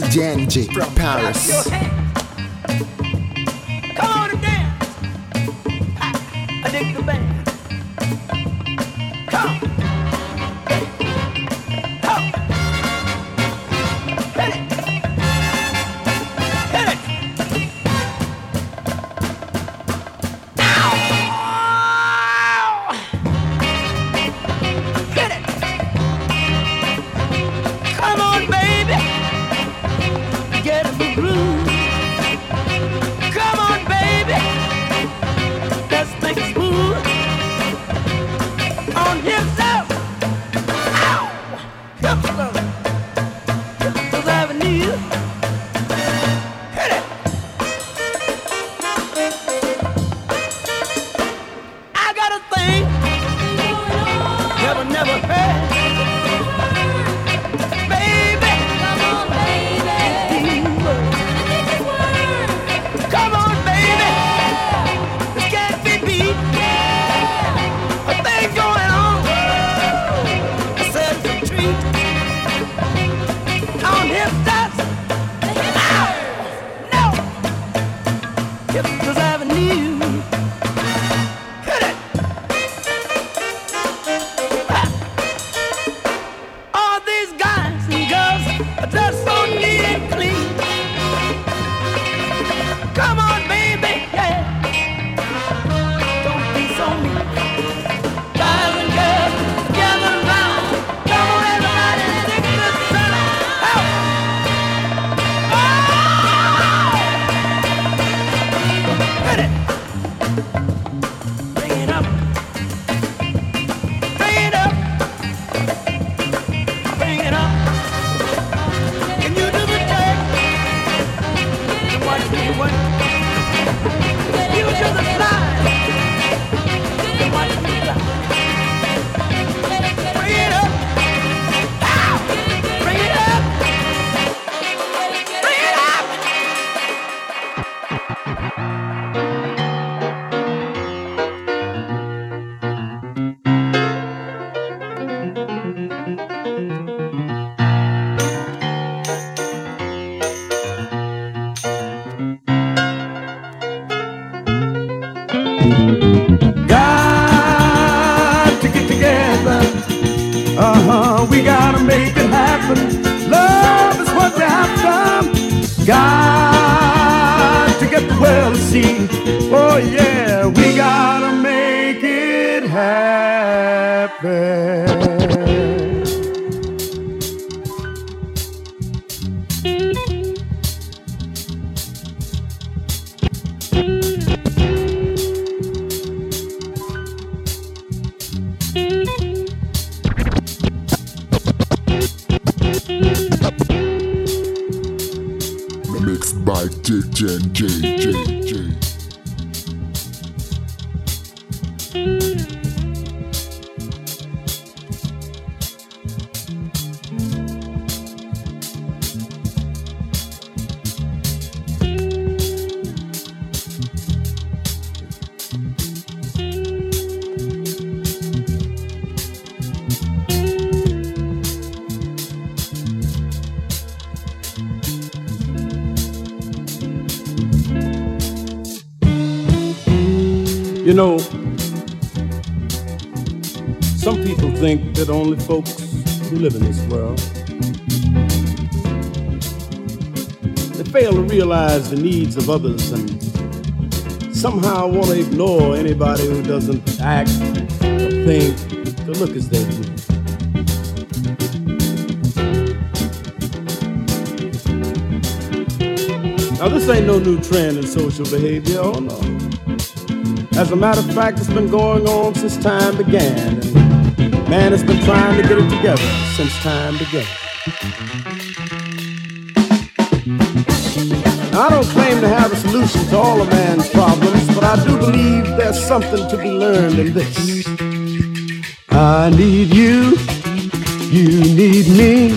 DJ from Paris. Needs of others and somehow want to ignore anybody who doesn't act or think or look as they do. Now this ain't no new trend in social behavior, oh no. As a matter of fact, it's been going on since time began. And man has been trying to get it together since time began. I don't claim to have a solution to all of man's problems, but I do believe there's something to be learned in this. I need you, you need me.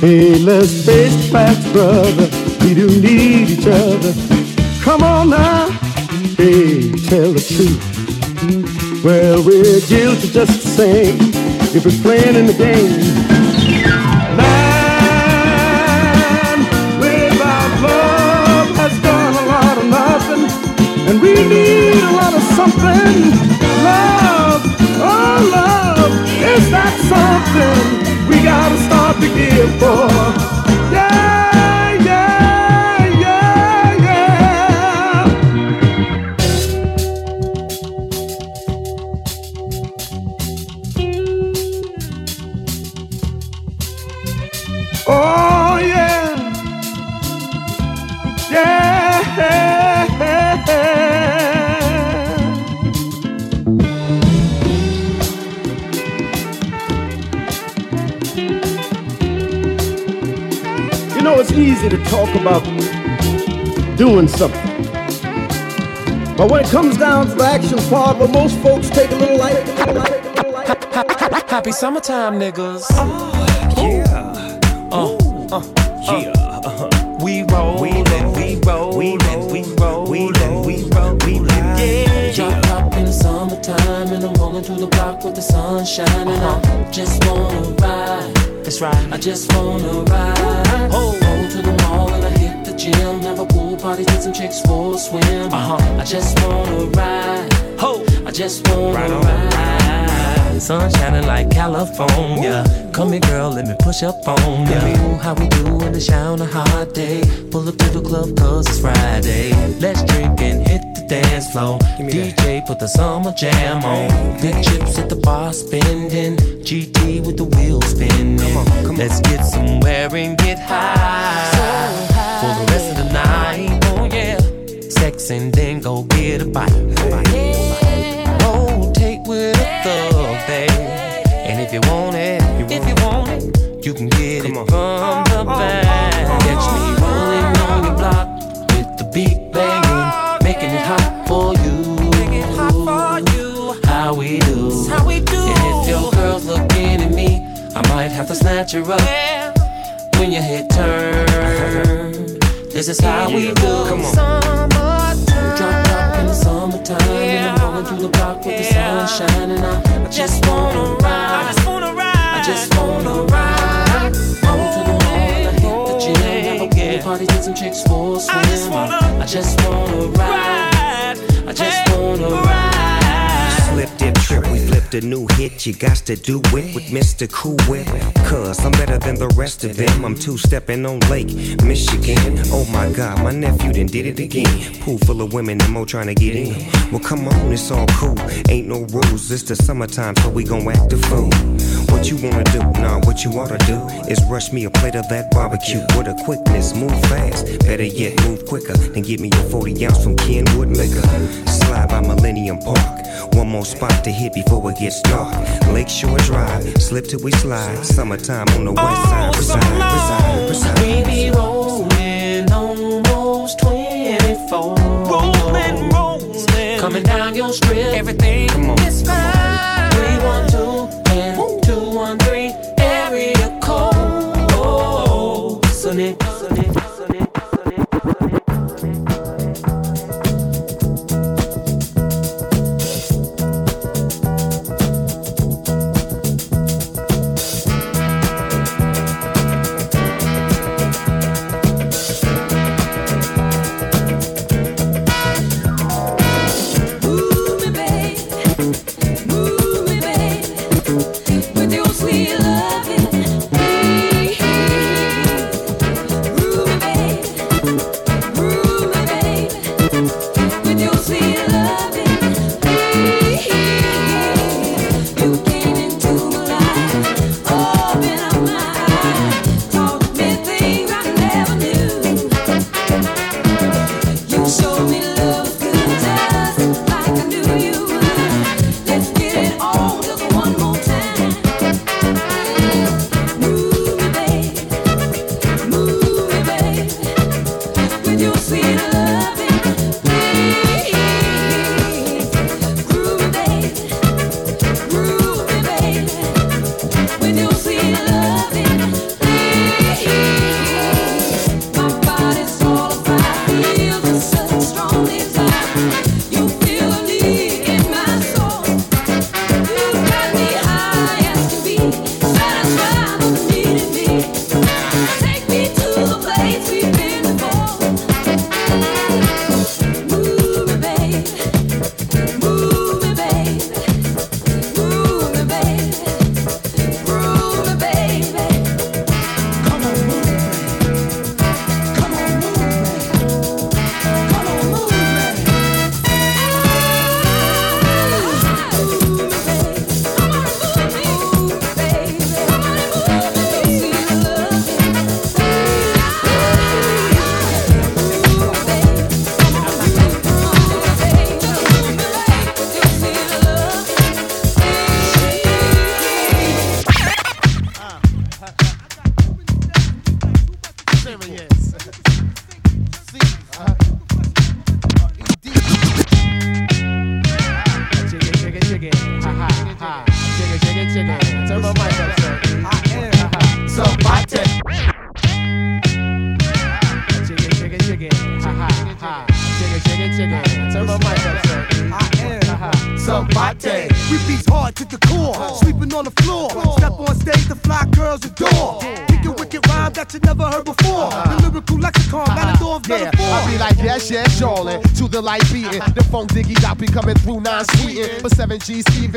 Hey, let's face facts, brother. We do need each other. Come on now. Hey, tell the truth. Well, we're guilty just the same if we're playing in the game. need a lot of something. Comes the action part, well, most folks take a little light, a little light, a. Happy summertime, niggas. Oh, yeah. Uh, uh, yeah. Uh-huh. We roll, we and we roll, we and we roll, we and we roll, we yeah. Drop top in the summertime, and I'm rolling through the block with the sun shining. Uh-huh. I just wanna ride. That's right. I just wanna ride. Oh. Roll to the mall and I hit the gym, have a pool party, take some chicks for a swim. Uh-huh. I just wanna ride. Just wanna Right on. ride. Sun shining like California. Come here, girl, let me push up on ya. Ooh, how we do in the shower on a hot day. Pull up to the club cause it's Friday. Let's drink and hit the dance floor. DJ put the summer jam on. Big chips at the bar spending. GT with the wheels spinning. Come on, come on. Let's get somewhere and get high. So For the rest of the night. Oh yeah. Sex and then go get a bite. Rotate You want it, if you want it, you can get it from the back. Catch me rolling on your block with the beat banging, making it hot for you. How we do? This is how we do? And if your girl's looking at me, I might have to snatch her up when your head turn. This is how we do. Come on. Drop top in the summertime, and I'm rolling through the block with the sun shining. I, I just wanna ride. Party, take some chicks for a swim. I just wanna, I just wanna ride. I just wanna ride. Slip, dip, trip, we flipped a new hit. You got to do it with Mr. Cool Whip. Cause I'm better than the rest of them. I'm two stepping on Lake Michigan. Oh my god, my nephew done did it again. Pool full of women and more trying to get in. Well, come on, it's all cool. Ain't no rules. It's the summertime, so we gon' act a fool. What you wanna do? Nah, what you oughta do is rush me a plate of that barbecue with a quickness. Move fast, better yet, move quicker. Then get me a 40 ounce from Kenwood Liquor. Slide by Millennium Park. One more spot to hit before it gets dark. Lakeshore Drive, slip till we slide. Summertime on the west side. Reside, reside, reside. We be rolling almost 24. Rolling, rolling. Coming down your strip. Everything Come on, is come on. fine.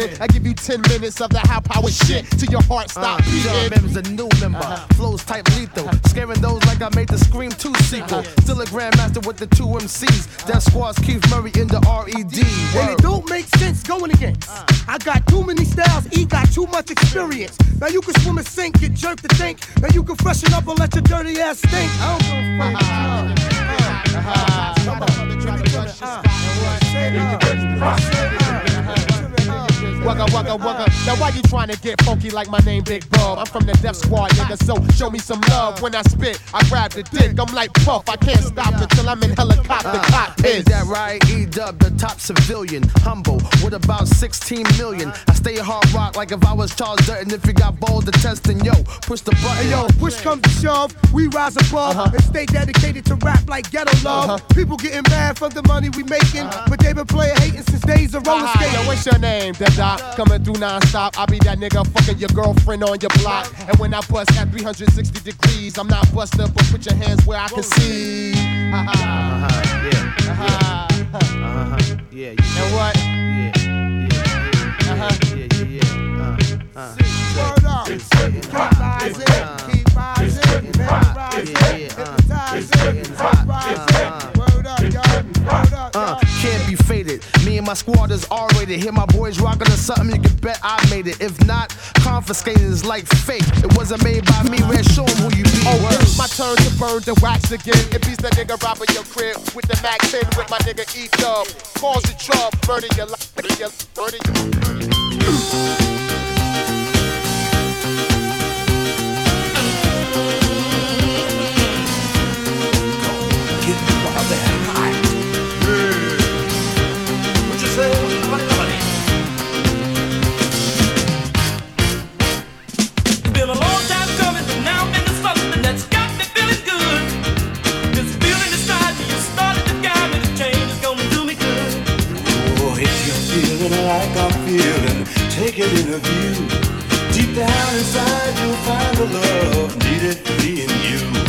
Even. I give you 10 minutes of the high power shit till your heart stop Uh, beating. Mims, a new member. Uh-huh. Flows type lethal. Scaring those like I made the Scream 2 sequel. Uh-huh. Still a grandmaster with the two MCs. That uh-huh. squad's Keith Murray in the RED. And it don't make sense going against. I got too many styles, E got too much experience. Now you can swim and sink, get jerked to think. Now you can freshen up and let your dirty ass stink. I don't give a fuck. Wugga, wugga, wugga. Now why you trying to get funky like my name Big Bub? I'm from the Def Squad, nigga, so show me some love. When I spit, I grab the dick. I'm like Puff, I can't stop until I'm in helicopter Uh, cockpit. Is that right? E dub, the top civilian. Humble with about 16 million. I stay hard rock like if I was Charles Dutton. If you got balls to test, then yo, push the button. Hey yo, push comes to shove, we rise above uh-huh. and stay dedicated to rap like ghetto love. Uh-huh. People getting mad for the money we making, uh-huh. but they been playing hating since days of roller Uh-huh. Yo, skating. what's your name? The doc coming through non-stop. I be that nigga fucking your girlfriend on your block. And when I bust at 360 degrees, I'm not busted, but put your hands where I can see. Uh-huh, yeah. My squad is R-rated. Hear my boys rocking to something, you can bet I made it. If not, confiscated is like fake. It wasn't made by me. Red, show 'em who you be. Oh, it's my turn to burn the wax again. It beats the nigga robbing your crib with the Mac 10 with my nigga E Dub. Cause the trouble, murder your life, murder your, murder your. like I'm feeling. Take it in a view. Deep down inside, you'll find the love needed being you.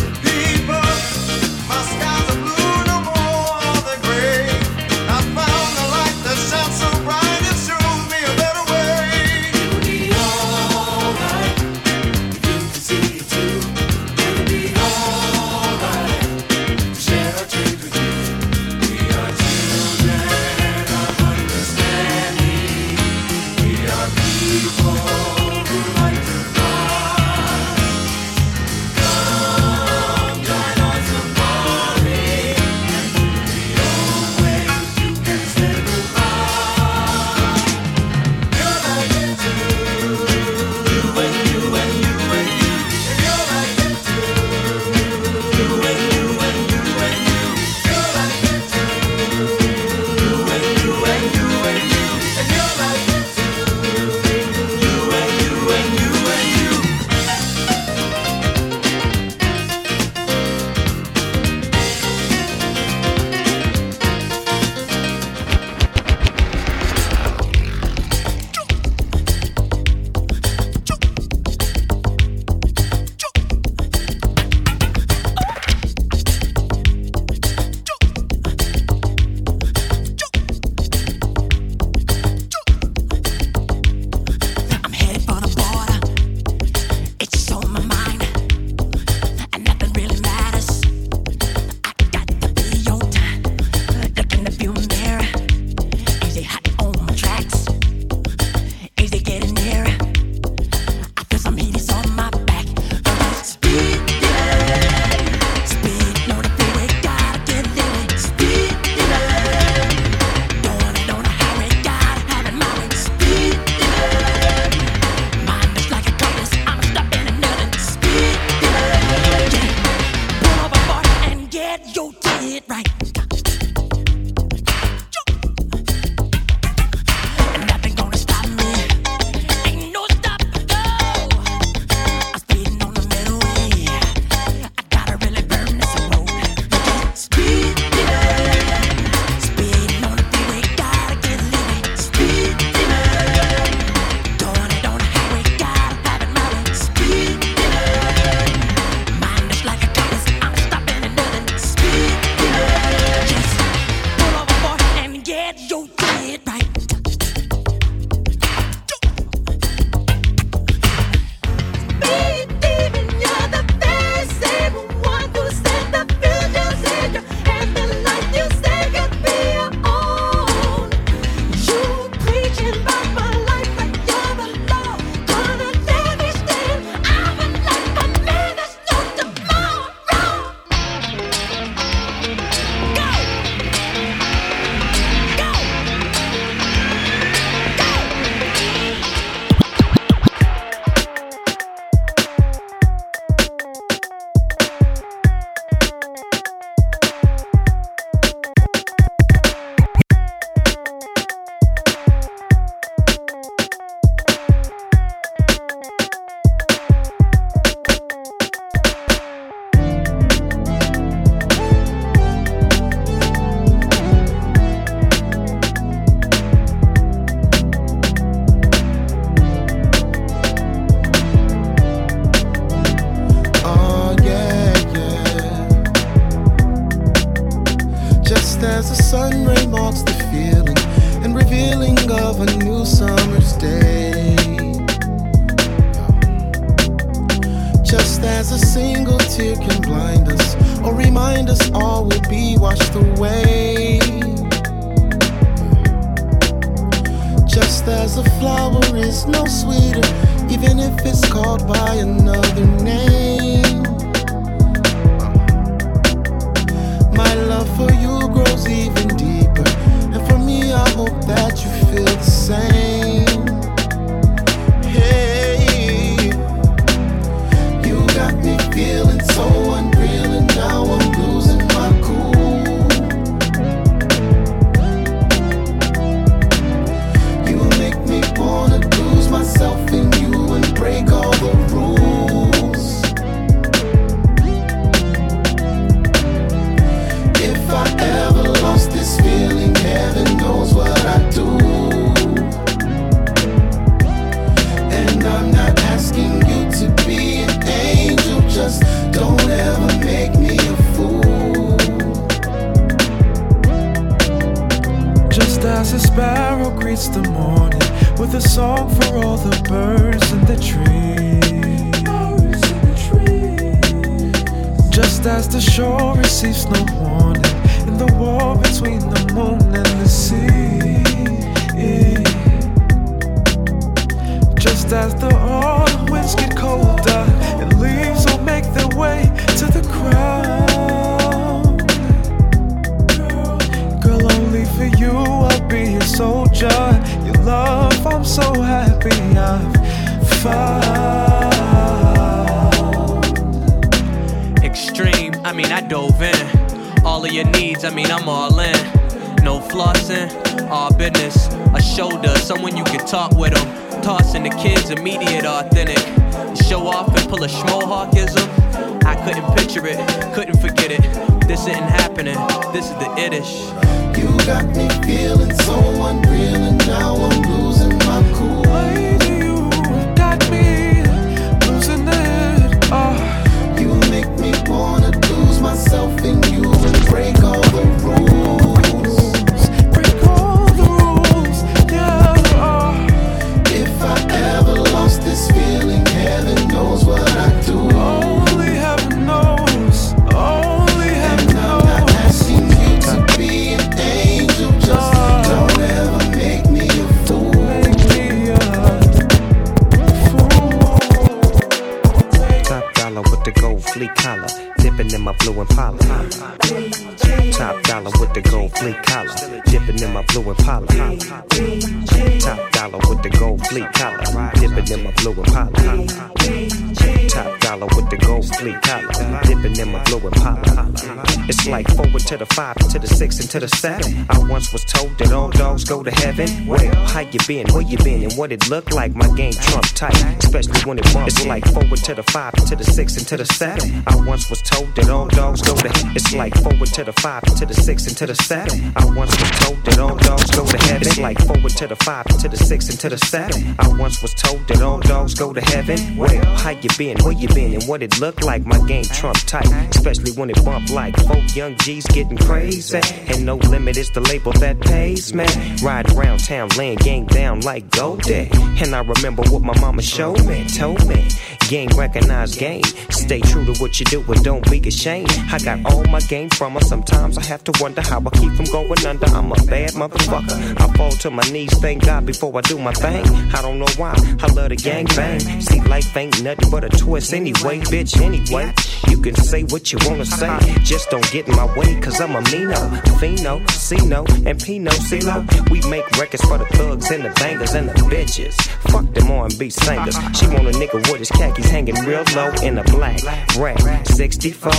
To the. I once was told that all dogs go to heaven. Well, how you been? Where you been? And what it look like? My game trump tight, especially when it bumps. Like forward to the five, to the six, and to the seven. I once was told that all dogs go to. Heaven. It's like forward to the five, to the six, and to the seven. I once was told that all dogs go to heaven. It's like forward to the five, to the six, and to the seven. I once was told that all dogs go to heaven. Well, how you been? Where you been? And what it look like? My game trump tight, especially when it bump like four young G's getting crazy. And no limit is the label that pays, man. Ride around town, laying gang down like Goldie. And I remember what my mama showed me, told me. Gang recognize game. Stay true to what you do and don't be ashamed. I got all my game from her. Sometimes I have to wonder how I keep from going under. I'm a bad motherfucker. I fall to my knees, thank God, before I do my thing. I don't know why. I love the gang bang. See, life ain't nothing but a twist anyway, bitch. Anyway, you can say what you wanna say. Just don't get in my way, cause I'm a Mino, Fino, Cino, and Pino, CeeLo. We make records for the thugs and the bangers and the bitches. Fuck them R&B singers. She want a nigga with his khakis hanging real low in a black rag 64.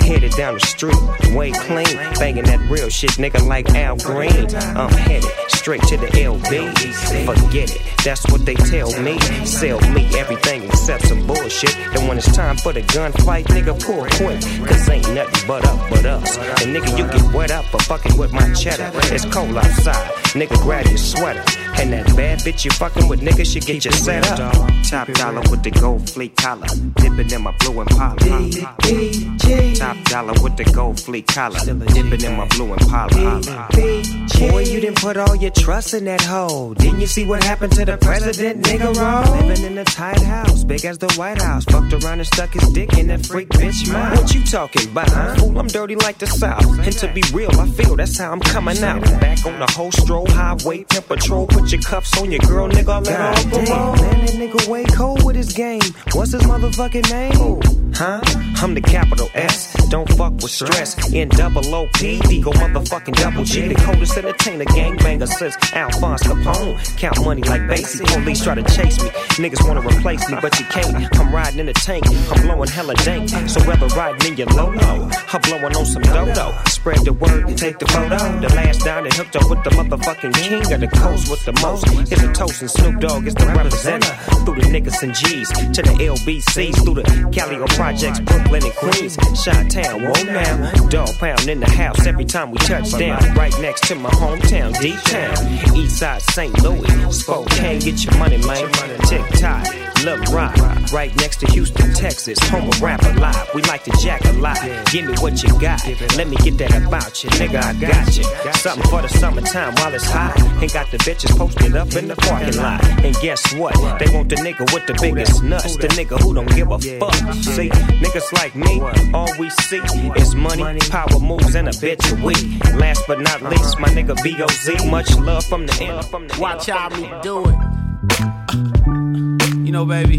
Headed down the street, way clean. Banging that real shit, nigga, like Al Green. I'm headed straight to the LB. Forget it, that's what they tell me. Sell me everything except some bullshit. And when it's time for the gunfight, nigga, pull quick. Cause ain't nothing but up but us. And nigga, you get wet up for fucking with my cheddar. It's cold outside, nigga, grab your sweater. And that bad bitch you fucking with, nigga, should get you set up. Top dollar with the gold fleet collar. Dipping in my blue and Impala. Top dollar with the gold fleet collar. Dipping in my blue and Impala. Boy, you didn't put all your trust in that hoe. Didn't you see what happened to the president, nigga? Roll? Living in a tight house, big as the White House. Fucked around and stuck his dick in that freak bitch mouth. What you talking about? Huh? Fool, I'm dirty like the South. And to be real, I feel that's how I'm coming out. Back on the whole stroll highway, pimp patrol. Put your cuffs on your girl, nigga. Let her off the road. Man, that nigga way cold with his game. What's his motherfucking name? Oh, huh? I'm the capital S. Don't fuck with stress. In double O P D, go motherfucking double G. The coldest entertainer, gangbanger since Alphonse Capone. Count money like Basie. Police try to chase me. Niggas wanna replace me, but you can't. I'm riding in a tank. I'm blowing hella dank. So whether riding in your low-low, I'm blowing on some dodo. Spread the word and take the photo. The last down that hooked up with the motherfucking king of the coast with the most. Here's a toast and Snoop Dogg is the representative. Through the niggas and G's to the LBCs, through the Calio projects, Brooklyn and Queens, Chi-Town, whoa now. Dog pound in the house every time we touch down. Right next to my hometown, D-Town. Eastside St. Louis, Spokane, get your money, man. Tick tock, Love Rock, right next to Houston, Texas. Home of Rap-A-Lot. We like to jack a lot. Give me what you got. Let me get that about you, nigga. I got you. Something for the summertime while it's hot. Ain't got the bitches posted up in the parking lot. And guess what? They want the nigga with the biggest nuts. The nigga who don't give a fuck. See, niggas like me, all we see is money, power moves, and a bitch a week. Last but not least, my nigga VOZ. Much love from the end. From the Watch how me do it. You know, baby.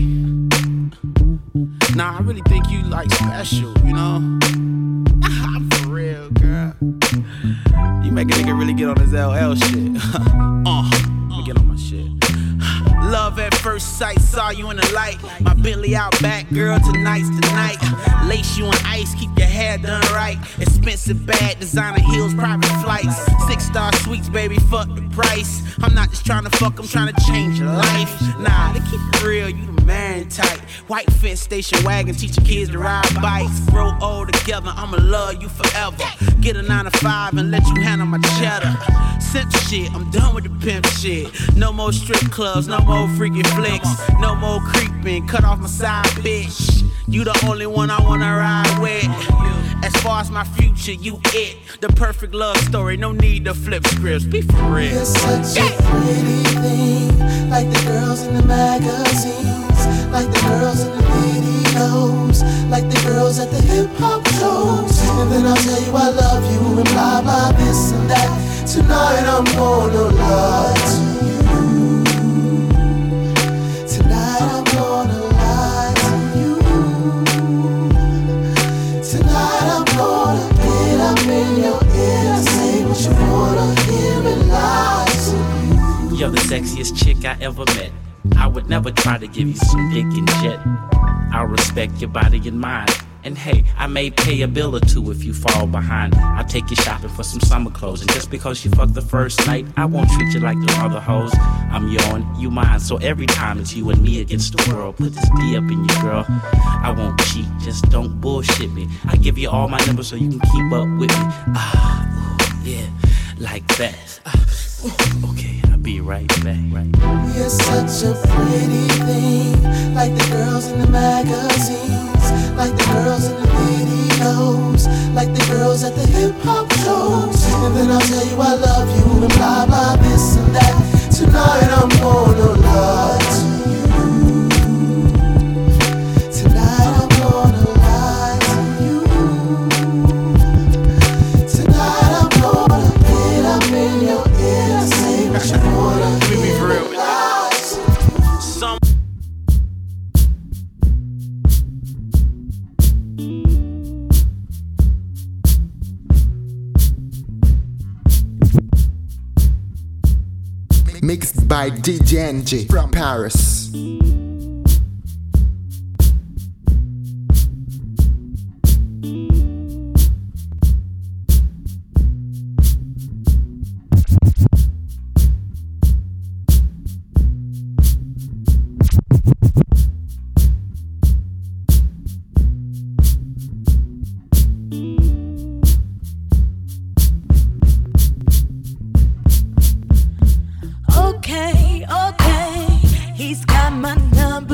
Nah, I really think you like special, you know? For real, girl. You make a nigga really get on his LL shit. uh, let me get on my shit. Love at first sight, saw you in the light. My Billy out back, girl, tonight's tonight. Lace you in ice, keep your hair done right. Expensive bag, designer heels, private flights. Six star suites, baby, fuck the price. I'm not just trying to fuck, I'm trying to change your life. Nah, to keep it real, you the man tight. White fence station wagon, teach your kids to ride bikes. Grow old together, I'ma love you forever. Get a nine to five and let you handle my cheddar. Simp shit, I'm done with the pimp shit. No more strip clubs, no more freaking flicks, no more creeping. Cut off my side, bitch. You the only one I wanna ride with. As far as my future, you it. The perfect love story, no need to flip scripts. Be for real. You're such a pretty thing, like the girls in the magazines, like the girls in the videos, like the girls at the hip hop shows. And then I'll tell you I love you and blah blah this and that. Tonight I'm gonna lie to you. You're the sexiest chick I ever met. I would never try to give you some dick and jet. I respect your body and mind. And hey, I may pay a bill or two if you fall behind. I'll take you shopping for some summer clothes. And just because you fucked the first night, I won't treat you like the other hoes. I'm yours, you mine. So every time it's you and me against the world, put this D up in you, girl. I won't cheat, just don't bullshit me. I give you all my numbers so you can keep up with me. Ah, ooh, yeah, like that. Ah, ooh, okay, be right back. You're such a pretty thing, like the girls in the magazines, like the girls in the videos, like the girls at the hip hop shows. And then I'll tell you I love you and blah blah this and that. Tonight I'm gonna lie to you. By DJNG from Paris. He's got my number.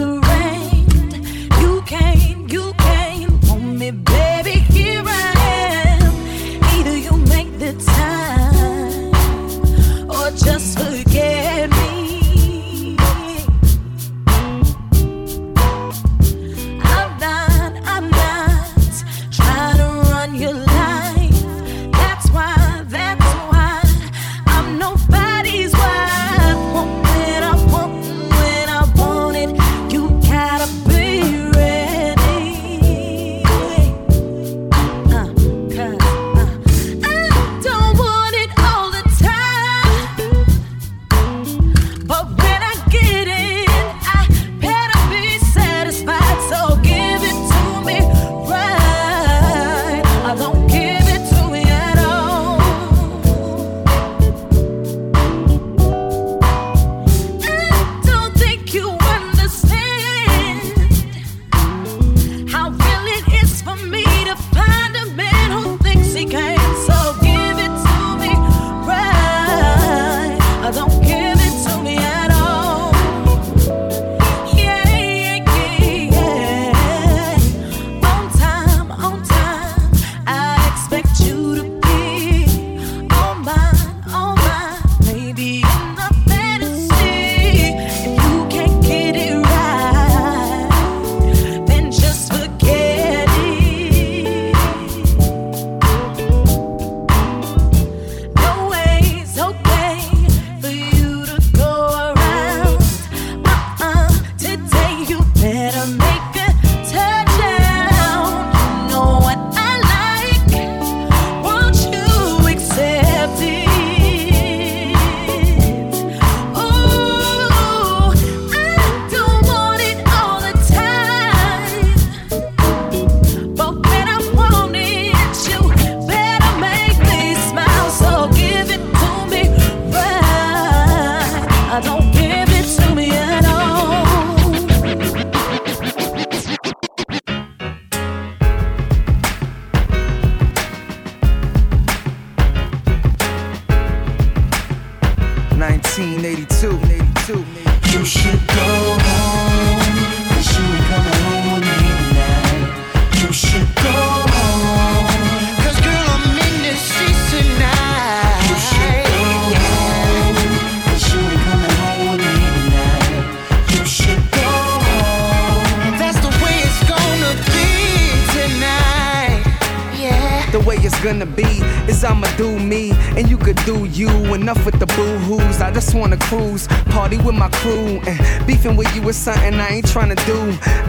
Crew. And beefing with you is something I ain't tryna do.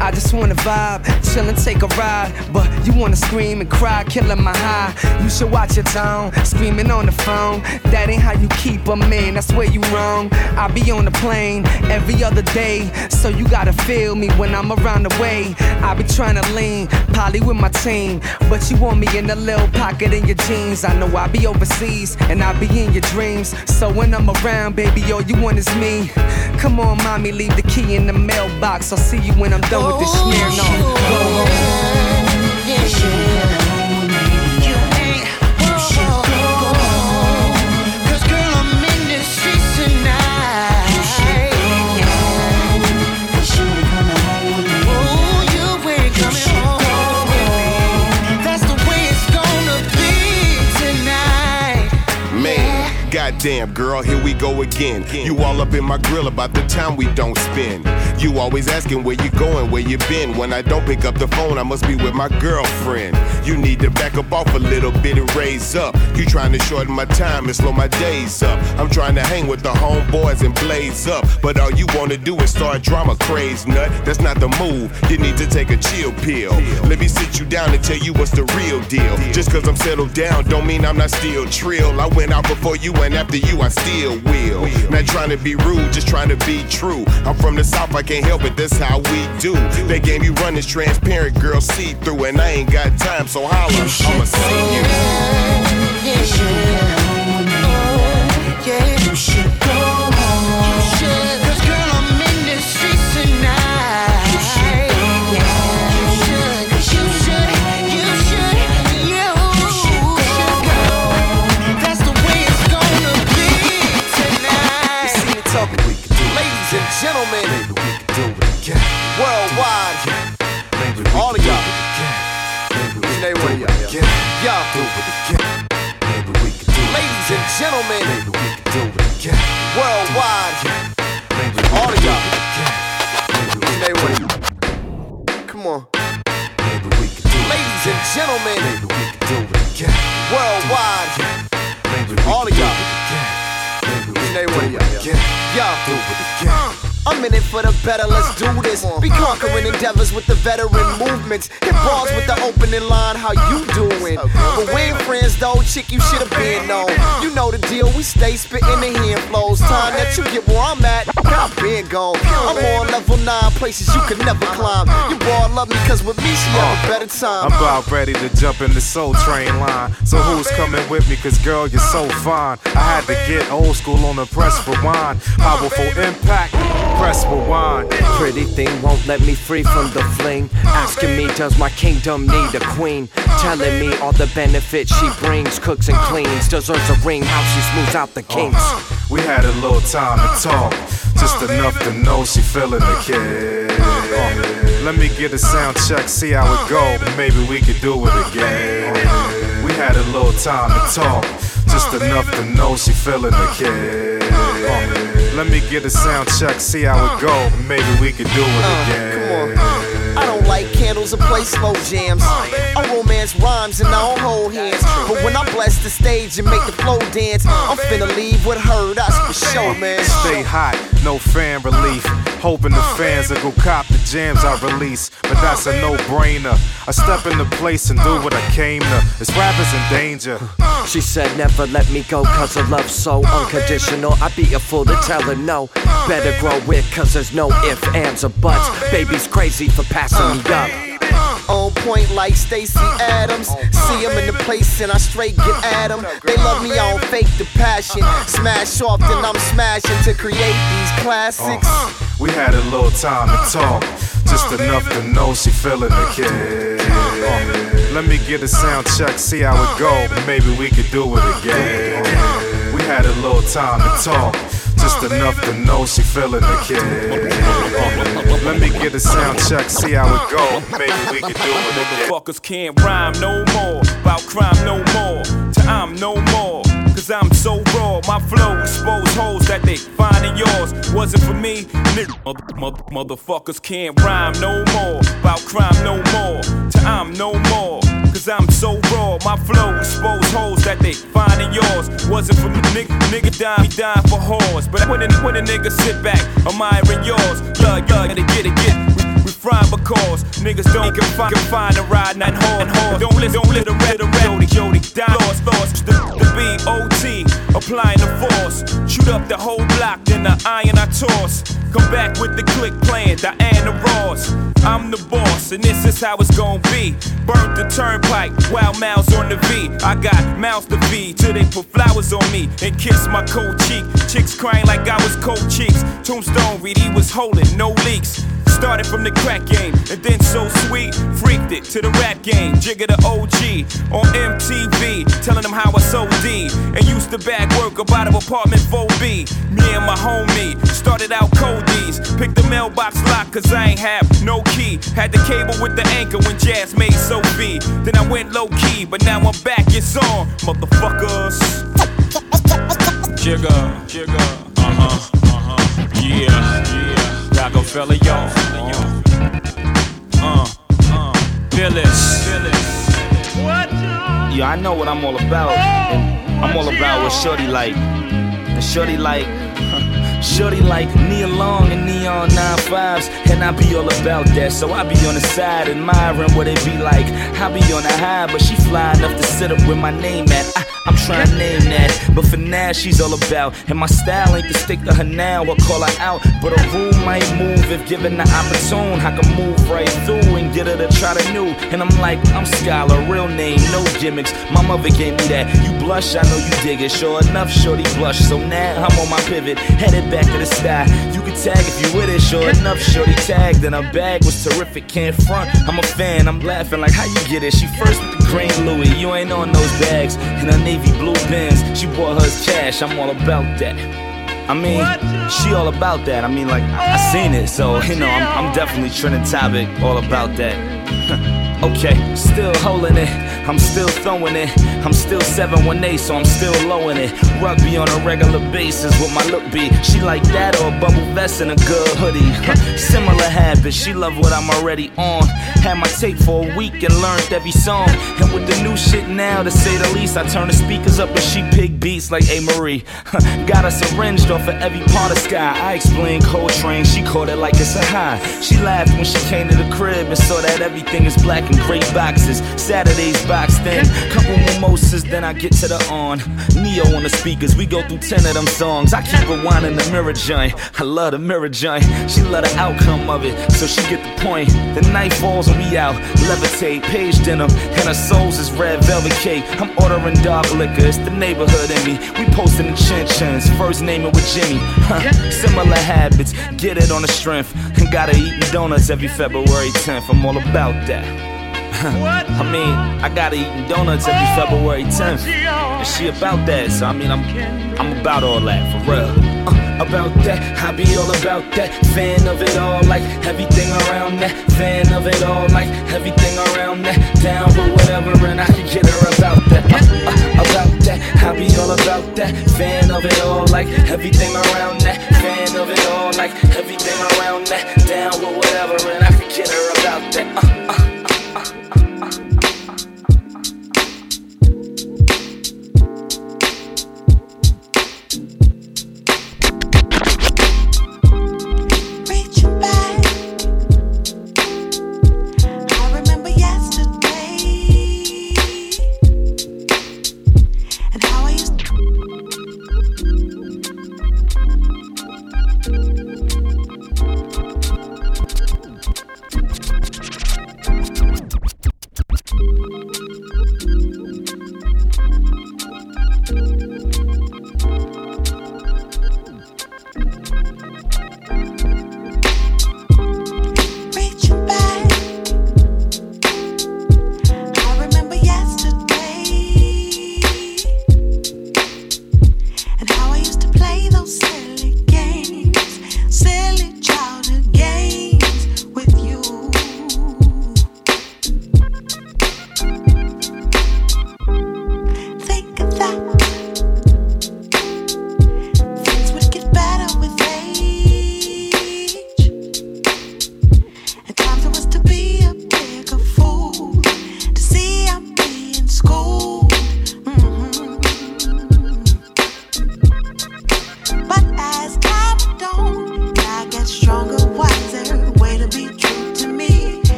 I just wanna vibe, chill and take a ride. But you wanna scream and cry, killing my high. You should watch your tone, screaming on the phone. That ain't how you keep a man, that's where you wrong. I be on the plane every other day. So you gotta feel me when I'm around the way. I be tryna lean, poly with my team. But you want me in a little pocket in your jeans. I know I be overseas and I be in your dreams. So when I'm around, baby, all you want is me. Come on, mommy, leave the key in the mailbox. I'll see you when I'm done with this oh, smear. No, go home. Goddamn girl, here we go again. You all up in my grill about the time we don't spend. You always asking where you going, where you been. When I don't pick up the phone, I must be with my girlfriend. You need to back up off a little bit and raise up. You trying to shorten my time and slow my days up. I'm trying to hang with the homeboys and blaze up. But all you wanna do is start drama, craze nut. That's not the move. You need to take a chill pill. Let me sit you down and tell you what's the real deal. Just cause I'm settled down, don't mean I'm not still trill. I went out before you and after you, I still will. Not trying to be rude, just trying to be true. I'm from the south, I can't help it, that's how we do. That game you run is transparent, girl, see through. And I ain't got time, so holla, I'ma see you. You gentlemen, worldwide, all of y'all, each and every one of y'all. Come on, ladies and gentlemen, worldwide, all of y'all, each and every one of y'all, yo. Uh, I'm in it for the better, let's do this. Be conquering endeavors with the veteran movements. Hit bars with the opening line, how you doing? But we ain't friends though, chick, you should've been known. You know the deal, we stay spitting the hand flows. Time that you get where I'm at, I've been gone. I'm on level nine, places you could never climb. You boy love me, cause with me she have a uh, better time. I'm about ready to jump in the Soul Train line. So who's coming with me? Cause girl, you're so fine. I had to get old school on the press for rewind. Powerful impact, press rewind. Pretty thing won't let me free from the fling. Asking me, does my kingdom need a queen? Telling me all the benefits she brings, cooks and cleans. Deserves a ring, how she smooths out the kinks. Uh-huh. We had a little time to talk, just enough to know she feeling the kid. Let me get a sound check, see how it go. Maybe we could do it again. We had a little time to talk, just enough to know she feeling the kid. Let me get a sound check, see how it go. Maybe we could do it again. I don't like candles or play slow jams. I romance rhymes and I don't hold hands. But when I bless the stage and make the flow dance, I'm finna leave with her, that's for sure, man. Stay hot, no fan relief. Hoping the fans will go cop the jams I release. But that's a no brainer. I step into place and do what I came to. This rappers in danger. She said, never let me go, cause her love's so unconditional. I'd be a fool to tell her no. Better grow with, cause there's no ifs, ands, or buts. Baby's crazy for passing me up. On point like Stacy Adams. See him in the place and I straight get at him. They love me, I don't fake the passion. Smash off, then I'm smashing to create these classics. We had a little time to talk, just enough to know she feeling the kid. Let me get a sound check, see how it go. Maybe we could do it again. We had a little time to talk, Just uh, enough to know she feeling the uh, kid. Uh, Let me get a sound check, see how it go. Maybe we can do it again. Motherfuckers can't rhyme no more. About crime no more. To I'm no more. Cause I'm so raw. My flow expose holes that they find in yours. Wasn't for me, nigga. Mother, mother, motherfuckers can't rhyme no more. About crime no more. To I'm no more. Cause I'm so raw. My flow expose holes that they find in yours. Wasn't for me, nigga. Nigga dying, he dying for whores. But when a, when a nigga sit back, admiring yours. Yeah, gotta get it, get it. Frying because niggas don't can find, can find a ride, not hard, hard. Don't listen, don't the red, the red, Jody, Jody, die, lost, lost. The, the B.O.T. applying the force. Shoot up the whole block, then the iron I toss. Come back with the click playing, Diana Ross. I'm the boss, and this is how it's gonna be. Burnt the turnpike, wild mouths on the V. I got mouths to feed till they put flowers on me and kiss my cold cheek. Chicks crying like I was cold cheeks. Tombstone read he was holding, no leaks. Started from the crack game, and then so sweet, freaked it to the rap game. Jigga the OG on MTV, telling them how I sold D and used to bag work up out of apartment 4B. Me and my homie started out Cody's, picked the mailbox lock cause I ain't have no key. Had the cable with the anchor when Jaz made Sophie. Then I went low key, but now I'm back, it's on, motherfuckers. Jigga, Jigga, uh huh, uh huh, yeah, yeah. Rockefeller, y'all. Uh, uh, Phyllis. Yeah, I know what I'm all about. And I'm all about what Shorty like. And Shorty like. Shorty like Neon Long and Neon 95s, and I be all about that. So I be on the side admiring what it be like. I be on the high, but she fly enough to sit up with my name at. I, I'm trying to name that, but for now she's all about. And my style ain't to stick to her now or call her out, but a rule might move if given the opportune. I can move right through and get her to try the new. And I'm like, I'm Skyler, real name, no gimmicks. My mother gave me that. You blush, I know you dig it. Sure enough, shorty blush. So now I'm on my pivot, headed back to the sky. You can tag if you with it. Sure enough, shorty tagged, and her bag was terrific. Can't front. I'm a fan. I'm laughing like how you get it. She first with the green Louis. You ain't on those bags. And her navy blue pins. She bought hers cash. I'm all about that. I mean, she all about that. I mean, like, I seen it, so, you know, I'm, I'm definitely trending topic, all about that. okay, still holding it, I'm still throwing it. I'm still 718, so I'm still low in it. Rugby on a regular basis, what my look be. She like that or a bubble vest and a good hoodie. Similar habits, she love what I'm already on. Had my tape for a week and learned every song. And with the new shit now, to say the least, I turn the speakers up and she pick beats like A. Marie. Got her syringed off of every part of Sky. I explained Coltrane, she caught it like it's a high. She laughed when she came to the crib and saw that everything is black and gray boxes. Saturdays box in, couple mimosas, then I get to the on. Neo on the speakers, we go through 10 of them songs. I keep rewinding the mirror joint. I love the mirror joint. She love the outcome of it, so she get the point. The night falls and we out, levitate, page denim, and her souls is red velvet cake. I'm ordering dark liquor, it's the neighborhood in me. We posting the chin chins, first naming with Jimmy. Huh. Similar habits, get it on the strength. And gotta eat donuts every February 10th. I'm all about that. I mean, I gotta eat donuts every February 10th. And she about that, so I mean, I'm I'm about all that, for real. Uh, about that, I be all about that. Fan of it all, like everything around that. Fan of it all, like everything around that. Down with whatever, and I can get her about that. Uh, uh, about that, I be all about that. Fan of it all, like everything around that. Fan of it all, like everything around that. Down with whatever, and I can get her about that. Uh,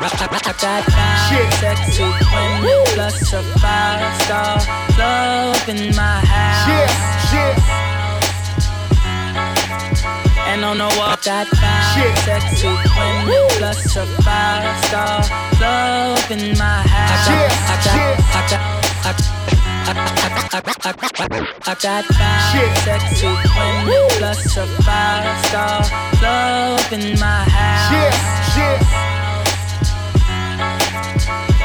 I, I, I got fine, sexy plus a five star club in my house. And on the wall, got fine, sexy women plus a five star club in my house. I got, I got, five sexy women plus a five star club in my house.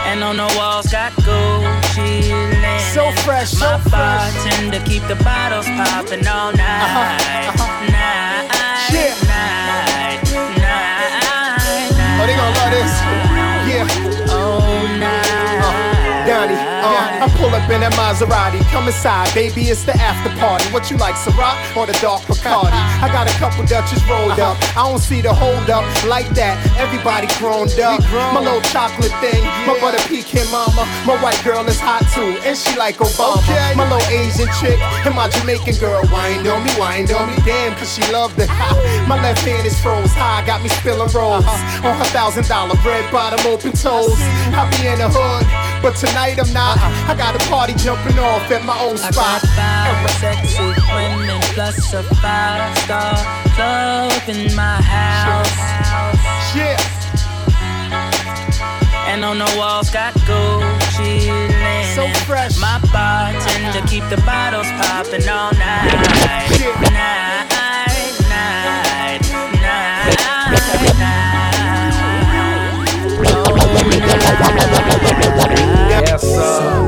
And on the walls got Gucci linen. So fresh, so My bartender keep the bottles popping all night, Uh-huh, night, night, night, night. Oh, they gonna love this. Up in that Maserati. Come inside, baby, it's the after party. What you like, Ciroc or the dark Bacardi? I got a couple Dutches rolled up. I don't see the hold up like that. Everybody grown up. My little chocolate thing, my butter pecan mama. My white girl is hot too, and she like Obama. My little Asian chick and my Jamaican girl wind on me, wind on me. Damn, cause she loved it. my left hand is froze high, got me spilling rolls on her thousand dollar bread bottom open toes. I be in the hood, but tonight I'm not. I got a party jumping off at my own I spot. got five sexy women plus a five star club in my house. Yeah. And on the walls got Gucci linen. So fresh. My bartender keep the bottles popping all night. Night, night, night, Yes. So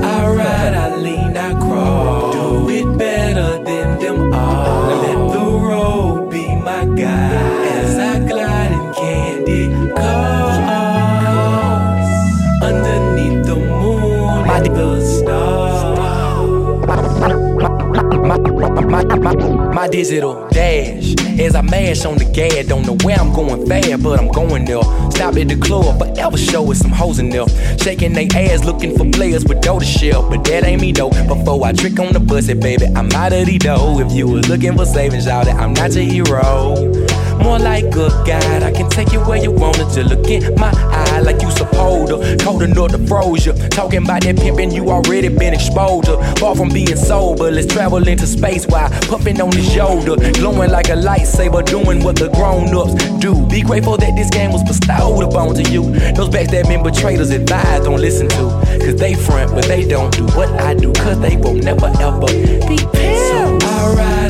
I ride, I lean, I crawl. Do it better than them all. Let the road be my guide as I glide in candy cars. Underneath the moon and the stars. My, my, my, digital dash as I mash on the gas. Don't know where I'm going fast, but I'm going there. Stop at the club, forever show with some hoes in there. Shaking they ass, looking for players with dough to shell. But that ain't me though. Before I trick on the bus, baby, I'm out of the dough. If you was looking for savings, y'all, that I'm not your hero. More like a guide, I can take you where you wanted to look in my eye like you supposed to. Cold enough to froze you. Talking about that pimping, you already been exposed to. Far from being sober, let's travel into space while pumping on his shoulder. Glowing like a lightsaber, doing what the grown ups do. Be grateful that this game was bestowed upon to you. Those backstabbing betrayers advise don't listen to. Cause they front, but they don't do what I do. Cause they won't never ever be pimps. I ride,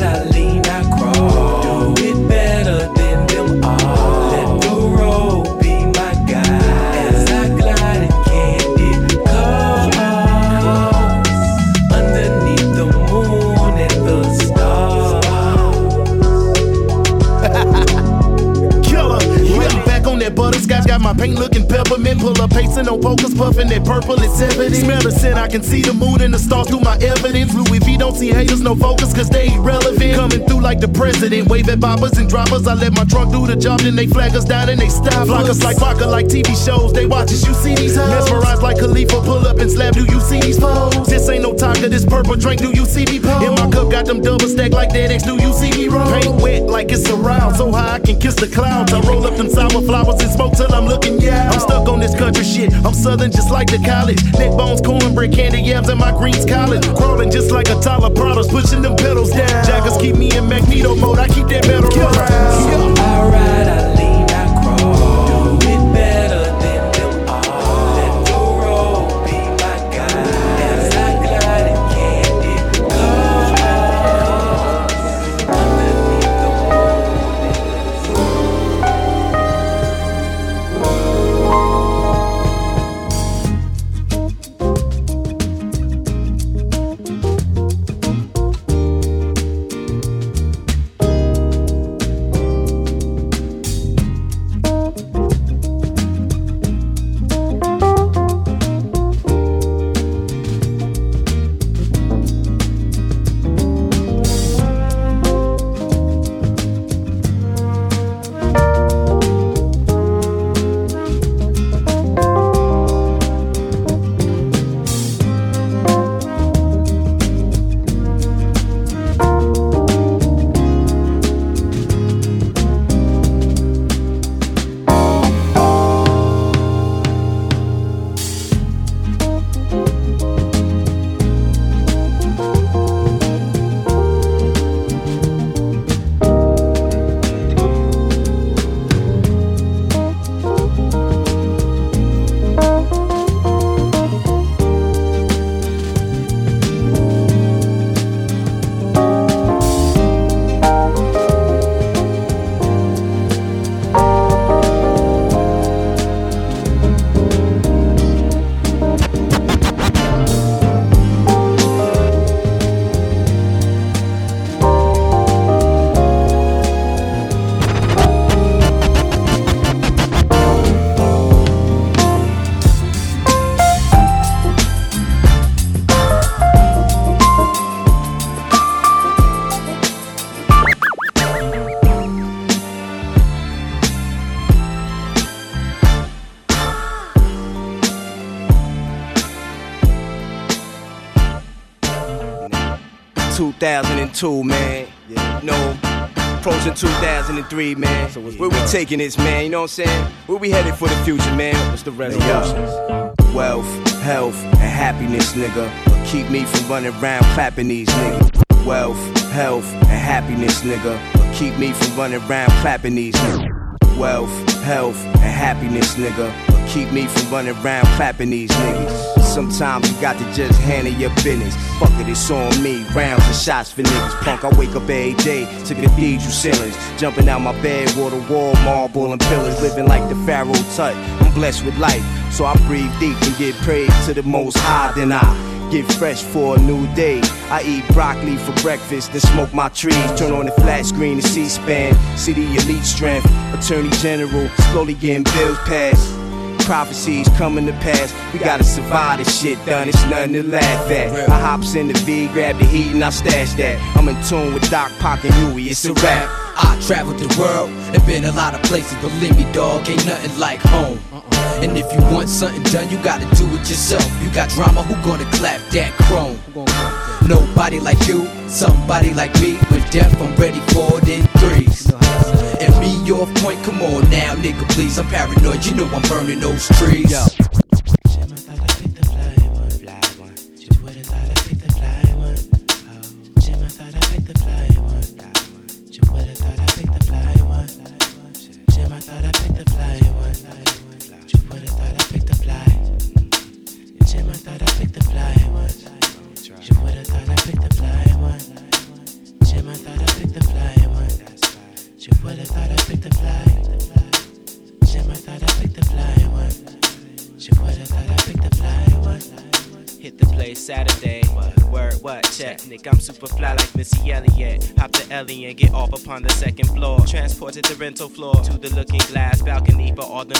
my paint looking peppermint. Pull up pacing on pokers, puffing that purple, it's evident. Smell the scent, I can see the moon and the stars through my evidence. Louis V don't see haters, no focus, cause they irrelevant. Coming through like the president, wave at boppers and droppers. I let my trunk do the job, then they flag us down and they stop. Flock us like vodka, like TV shows. They watch us, you see these hoes. Mesmerized like Khalifa, pull up and slap. Do you see these foes? This ain't no taco, this purple drink. Do you see me pose? In my cup, got them double stack like that X, do you see me roll? Paint wet like it's around, so high I can kiss the clouds. I roll up them country shit. I'm southern just like the college. Neck bones, cornbread, candy yams, and my greens college. Crawling just like a Tyler Prados, pushing them pedals down. Jackers keep me in Magneto mode. I keep that metal around. I ride, 2002, man. Yeah. No. Approaching 2003, man. So where we uh, taking this, man? You know what I'm saying? Where we headed for the future, man? What's the resolution? Wealth, health, and happiness, nigga. Keep me from running around clapping these niggas. Wealth, health, and happiness, nigga. Keep me from running around clapping these niggas. Wealth, health, and happiness, nigga. Keep me from running around clapping these niggas. Sometimes you got to just handle your business. Fuck it, it's on me. Rounds and shots for niggas. Punk, I wake up every day to cathedral ceilings. Jumping out my bed, wall to wall, marble and pillars. Living like the Pharaoh tut. I'm blessed with life, so I breathe deep and give praise to the most high. Then I get fresh for a new day. I eat broccoli for breakfast, then smoke my trees. Turn on the flat screen to C-SPAN. The elite strength. Attorney General, slowly getting bills passed prophecies coming to pass. We gotta survive this shit done, it's nothing to laugh at. I hops in the V, grab the heat, and I stash that. I'm in tune with Doc, Pac, and Huey, it's a rap. I traveled the world and been a lot of places. Believe me, dog, ain't nothing like home. And if you want something done, you gotta do it yourself. You got drama, who gonna clap that chrome? Nobody like you, somebody like me. With death, I'm ready for it in threes. Nigga, please. I'm paranoid, you know I'm burning those trees.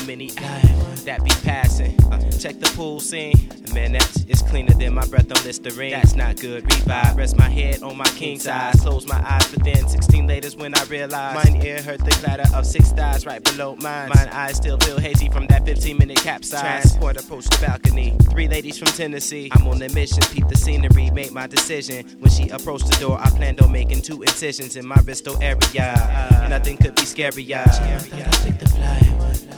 many eyes that be passing. Uh, check the pool scene. Man, that's it's cleaner than my breath on Listerine. That's not good. Revive. Rest my head on my king size. Close my eyes, but then 16 later's when I realize mine ear heard the clatter of six thighs right below mine. Mine eyes still feel hazy from that 15 minute capsize. Transport approached the balcony. Three ladies from Tennessee. I'm on a mission. Peep the scenery. Make my decision. When she approached the door, I planned on making two incisions in my wristal area. Nothing could be scarier. I, think the fly.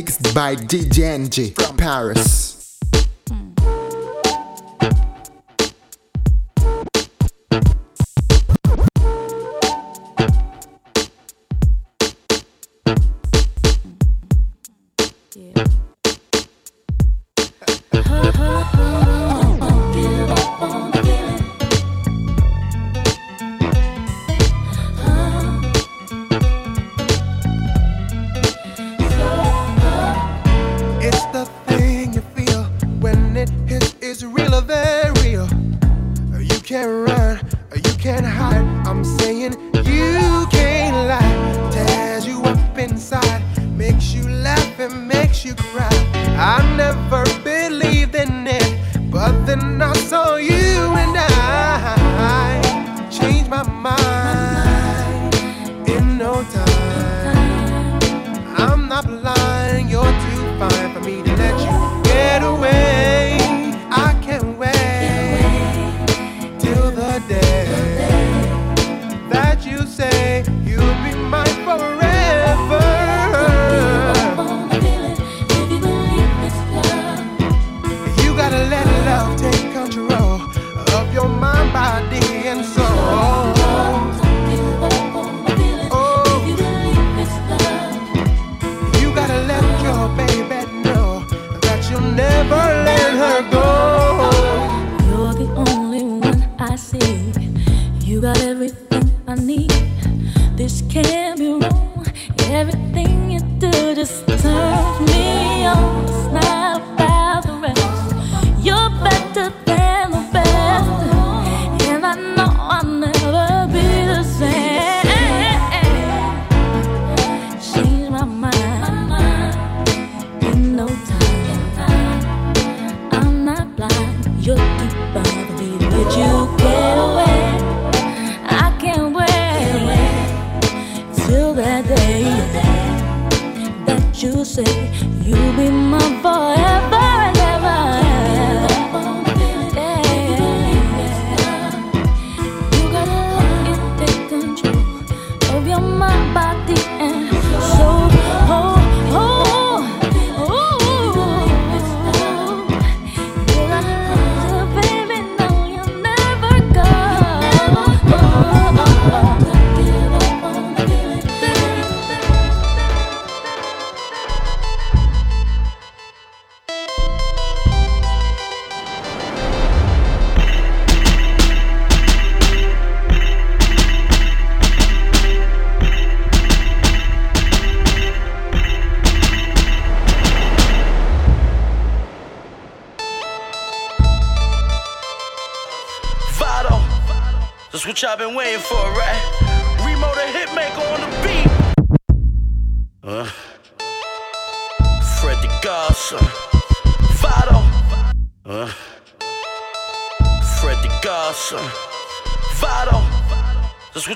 mixed by DJNG from Paris.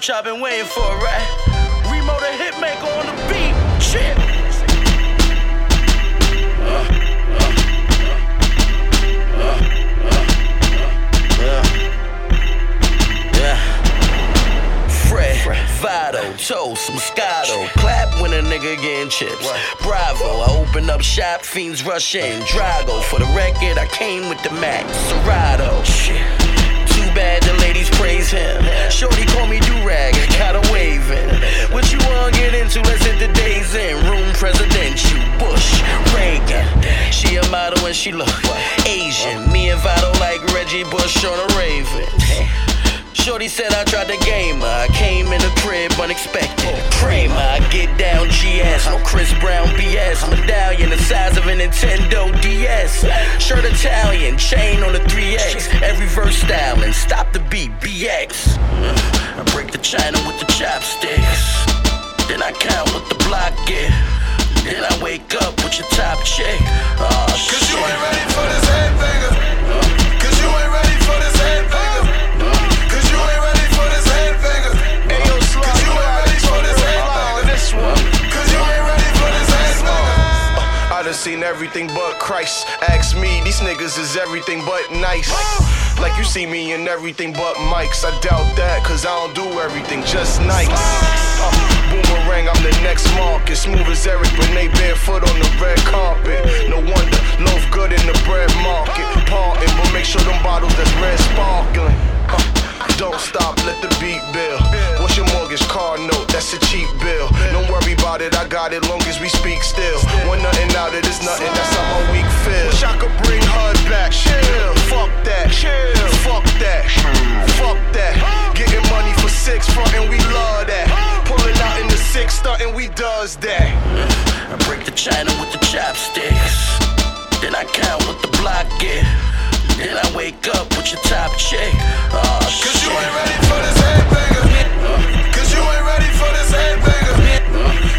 what y'all been waiting for, right? Remo the hitmaker on the beat. Shit. Vado, toast, Moscato, clap when a nigga getting chips. Bravo, I open up shop, fiends rush in. Drago, for the record, I came with the Mac, Serato. Shit bad, the ladies praise him. Shorty call me Durag, got her waving. What you wanna get into? Let's hit the days in. Room presidential, Bush, Reagan. She a model and she look Asian. Me and Vado like Reggie Bush on a raven. Shorty said I tried to game her. I came in the crib unexpected. Kramer, I get down GS. No Chris Brown BS. Medallion the size of a Nintendo DS. Shirt Italian, chain on the 3X. Every verse styling. Stop the beat, BX. I break the china with the chopsticks. Then I count what the block get. Then I wake up with your top chick. Oh, Cause you ain't ready for this. Cause done seen everything but Christ. Ask me, these niggas is everything but nice. Like you see me in everything but mics. I doubt that, cause I don't do everything just nice. Uh, boomerang, I'm the next market. Smooth as Eric, Benet barefoot on the red carpet. No wonder, loaf good in the bread market. Parting, but make sure them bottles that's red sparkling. Uh, don't stop, let the beat build. What's your mortgage car note? That's a cheap bill. Don't worry about it, I got it long as we speak still. When nothing out of this nothing, that's how my week feels. Wish I could bring HUD back. Chill, fuck that. Chill, fuck that. Fuck that. Getting money for six, front and we love that. Pulling out in the six, stunting, we does that. I break the china with the chopsticks. Then I count what the block get. Then I wake up with your top chick. Oh, Cause you ain't ready for this headbanger. Cause you ain't ready for this headbanger.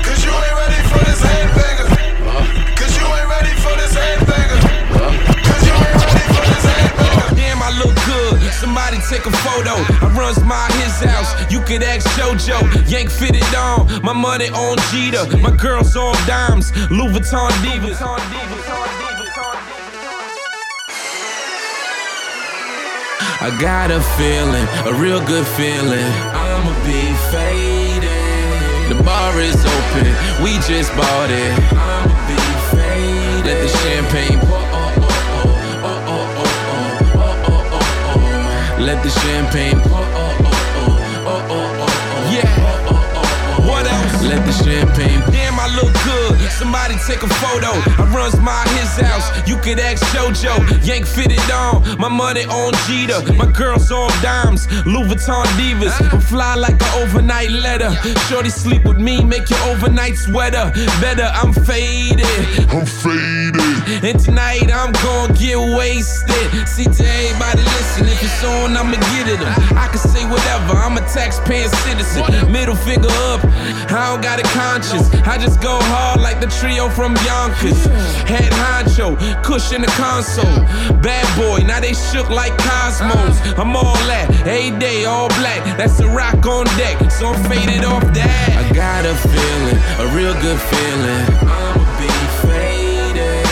Cause you ain't ready for this headbanger. Cause you ain't ready for this headbanger. Cause you ain't ready for this headbanger. Damn, I look good. Somebody take a photo. I runs my his house. You could ask JoJo. Yank fitted on. My money on Jeter. My girls on dimes. Louis Vuitton divas. I got a feeling, a real good feeling. I'ma be faded. The bar is open, we just bought it. I'ma be faded. Let the champagne pour. Let the champagne pour. Yeah. What else? Let the champagne pour. Somebody take a photo. I runs my his house. You could ask JoJo. Yank fitted on. My money on Jeter. My girls on dimes. Louis Vuitton divas. I'm fly like an overnight letter. Shorty sleep with me, make your overnight sweater better. I'm faded. I'm faded. And tonight I'm gonna get wasted. See to everybody listen. If it's on, I'ma get it. I can say whatever. I'm a taxpaying citizen. Middle finger up. I don't got a conscience. I just go hard like the trio from Yonkers. Head honcho, cushion the console. Bad boy, now they shook like cosmos. I'm all that, a day, all black. That's a rock on deck, so I'm faded off that. I got a feeling, a real good feeling. I'ma be faded.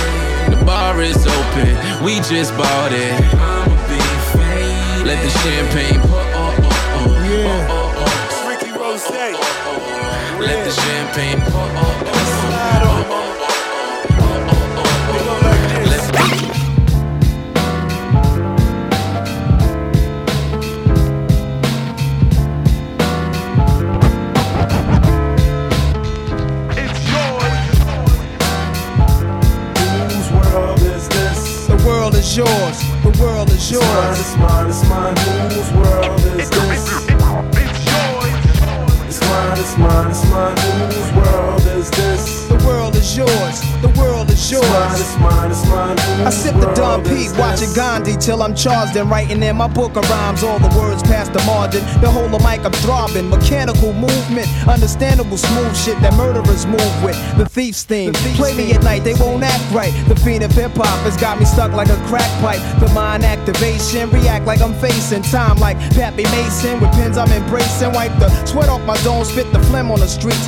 The bar is open, we just bought it. I'ma be faded. Let the champagne pour. Oh, oh, oh, oh, oh, oh. Ricky Rose. Oh, oh, oh. Let the champagne pour. Whose sure. Smartest mind, smartest mind. It's mine. I sip the Dom P, watching Gandhi till I'm charged and writing in my book of rhymes. All the words past the margin. The whole of mic I'm throbbing. Mechanical movement, understandable smooth shit that murderers move with. The thief's theme. Play me at night, they won't act right. The fiend of hip hop has got me stuck like a crack pipe. The mind activation, react like I'm facing time like Pappy Mason. With pins I'm embracing. Wipe the sweat off my dome, spit the phlegm on the streets.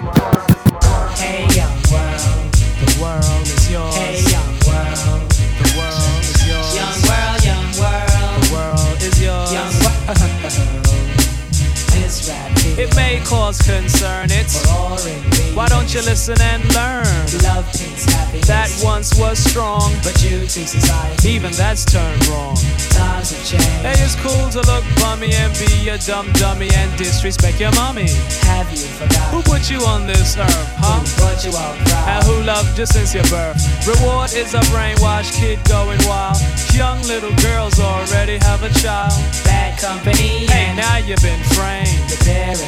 It may cause concern. It's boring. Why don't you listen and learn? Love thinks happiness. That once was strong, but you think society. Even that's turned wrong. Times have changed. Hey, it's cool to look bummy and be a dumb dummy and disrespect your mommy. Have you forgot? Who put you on this earth, huh? Who brought you out proud? And who loved you since your birth? Reward is a brainwashed kid going wild. Young little girls already have a child. Bad company. Hey, now you've been framed.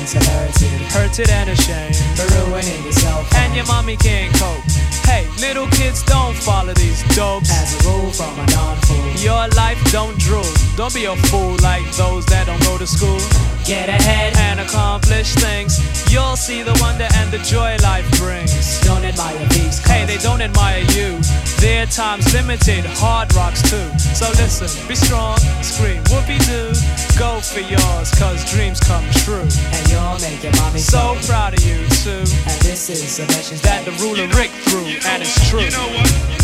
Parents are hurted. Hurted and ashamed. For ruining yourself. And your mommy can't cope. Hey, little kids don't follow these dopes. As a rule from a non-fool. Your life don't drool. Don't be a fool like those that don't go to school. Get ahead and accomplish things. You'll see the wonder and the joy life brings. Don't admire these. Hey, they don't admire you. Their time's limited, hard rocks too. So listen, be strong, scream whoopee doo. Go for yours, cause dreams come true. And you'll make your mommy so proud of you too. And this is a message that the ruler Rick threw, and it's true. You know what?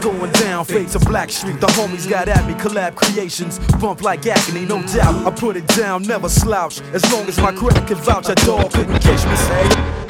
Going down, fade to Blackstreet. The homies got at me, collab creations. Bump like agony, no doubt. I put it down, never slouch. As long as my credit can vouch, a dog couldn't catch me, say.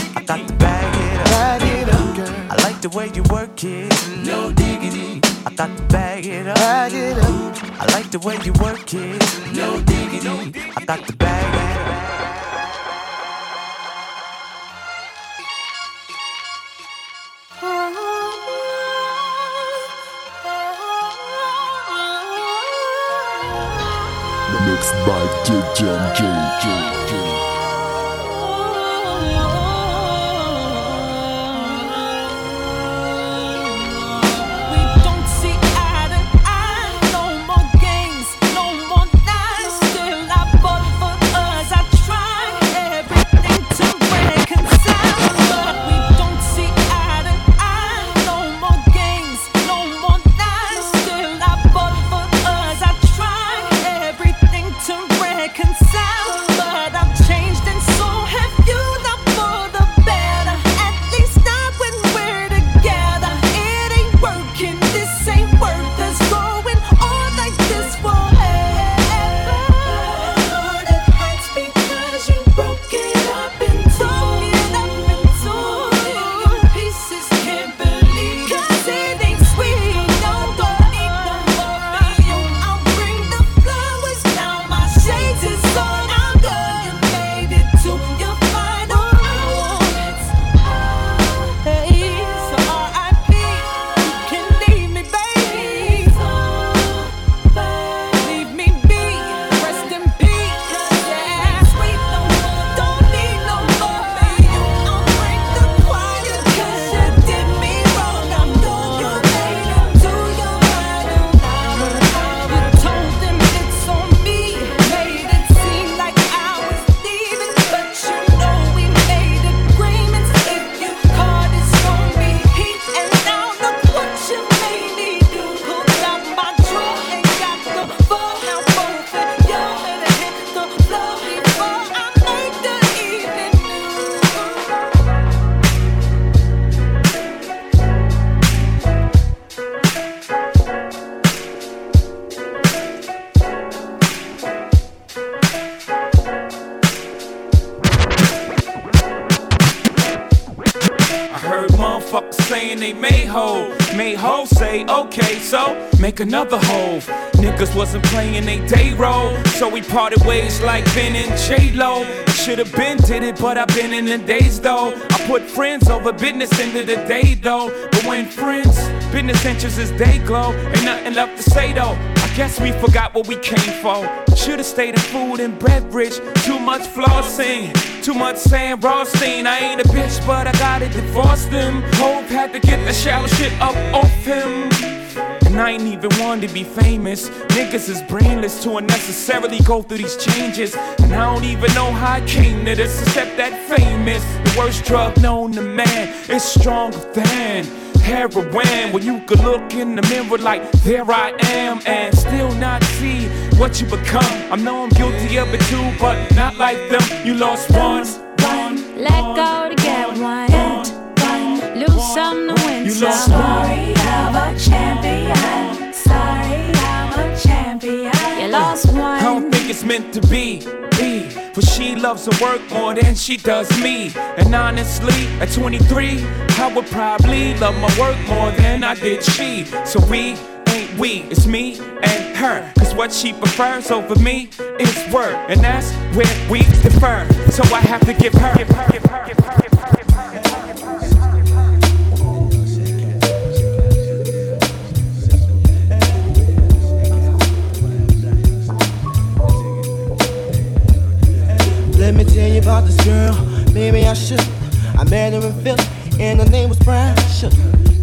I got to bag it up. Bag it up, girl. I like the way you work it, no diggity. I got to bag it up. Bag it up. I like the way you work it. No diggity. I got the bag. it up. Mixed by DJ J. We motherfuckers saying they made hoe. Made hoe say, okay, so make another hoe. Niggas wasn't playing they day role, so we parted ways like Ben and J Lo. Should've been did it, but I've been in the days though. I put friends over business into the day though. But when friends, business interests is day glow, ain't nothing left to say though. Guess we forgot what we came for. Should've stayed in food and beverage. Too much flossing, too much saying Rothstein. I ain't a bitch, but I gotta divorce them. Hope had to get the shallow shit up off him. And I ain't even one to be famous. Niggas is brainless to unnecessarily go through these changes. And I don't even know how I came to this, except that famous. The worst drug known to man is stronger than heroin. When you could look in the mirror like, there I am, and still not see what you become. I know I'm guilty of it too, but not like them. You lost one. Let go to get one. Lose some to win You some. lost one. Sorry, I'm a champion. Sorry, I'm a champion. You lost one. I don't think it's meant to be. But she loves her work more than she does me. And honestly, at 23, I would probably love my work more than I did she. So we ain't we, it's me and her. Cause what she prefers over me is work. And that's where we differ. So I have to give her, give her, give her, give her. Let me tell you about this girl. Maybe I should. I met her in Philly, and her name was Shook.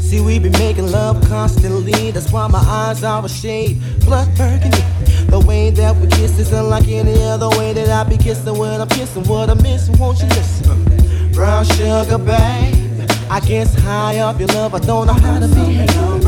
See, we be making love constantly. That's why my eyes are a shade blood burgundy. The way that we kiss is unlike any other way that I be kissing when I'm kissing. What I'm missing, won't you listen? Brown sugar, babe. I guess high up your love, I don't know how to be.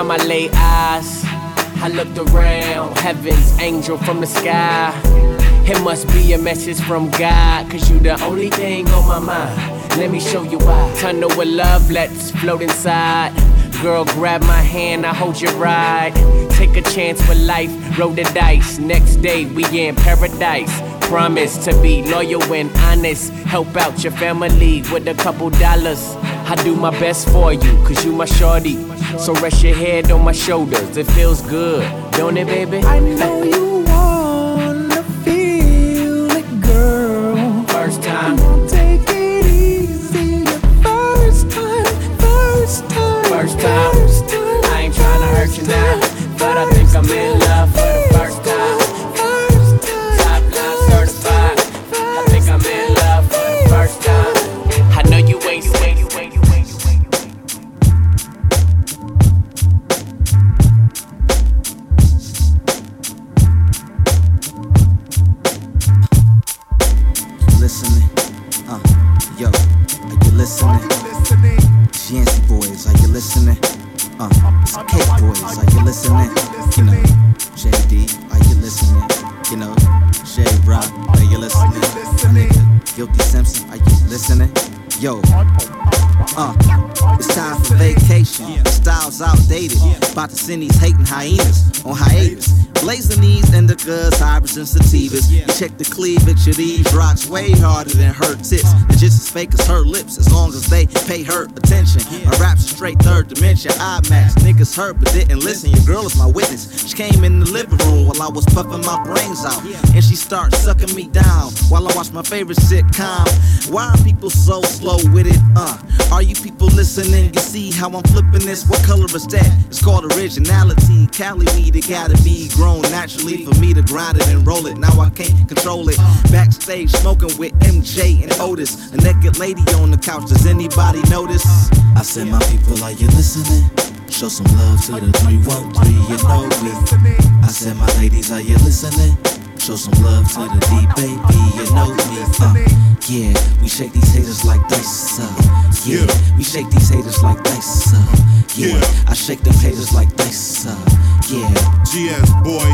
Time I lay eyes. I looked around, heaven's angel from the sky. It must be a message from God, cause you the only thing on my mind. Let me show you why. Tunnel with love, let's float inside. Girl, grab my hand, I hold your ride. Take a chance with life, roll the dice. Next day, we in paradise. Promise to be loyal and honest. Help out your family with a couple dollars. I do my best for you, cause you my shorty. So rest your head on my shoulders, it feels good, don't it, baby? I know you wanna feel it, girl. First time. Take it easy, your first time, first time, First time. Hyenas on hiatus. Blazing these indicas, hybrids, and sativas. Check the cleavage of these rocks way harder than her tits. They're just as fake as her lips, as long as they pay her attention. My rap's straight third dimension. I IMAX. Niggas heard but didn't listen. Your girl is my witness. She came in the living room while I was puffing my brains out. And she started sucking me down while I watched my favorite sitcom. Why are people so slow with it? Uh, are you people listening? You see how I'm flipping this? What color is that? It's called originality. Cali weed, it gotta be grown naturally for me to grind it and roll it. Now I can't control it. Backstage smoking with MJ and Otis. A naked lady on the couch. Does anybody notice? I said, my people, are you listening? Show some love to the 313, you know me. I said, my ladies, are you listening? Show some love to the D baby, you know me. Uh, yeah, we shake these haters like dice. Uh, yeah, we shake these haters like dice. Uh, yeah, I shake them haters like dice. Uh, yeah. GS boy.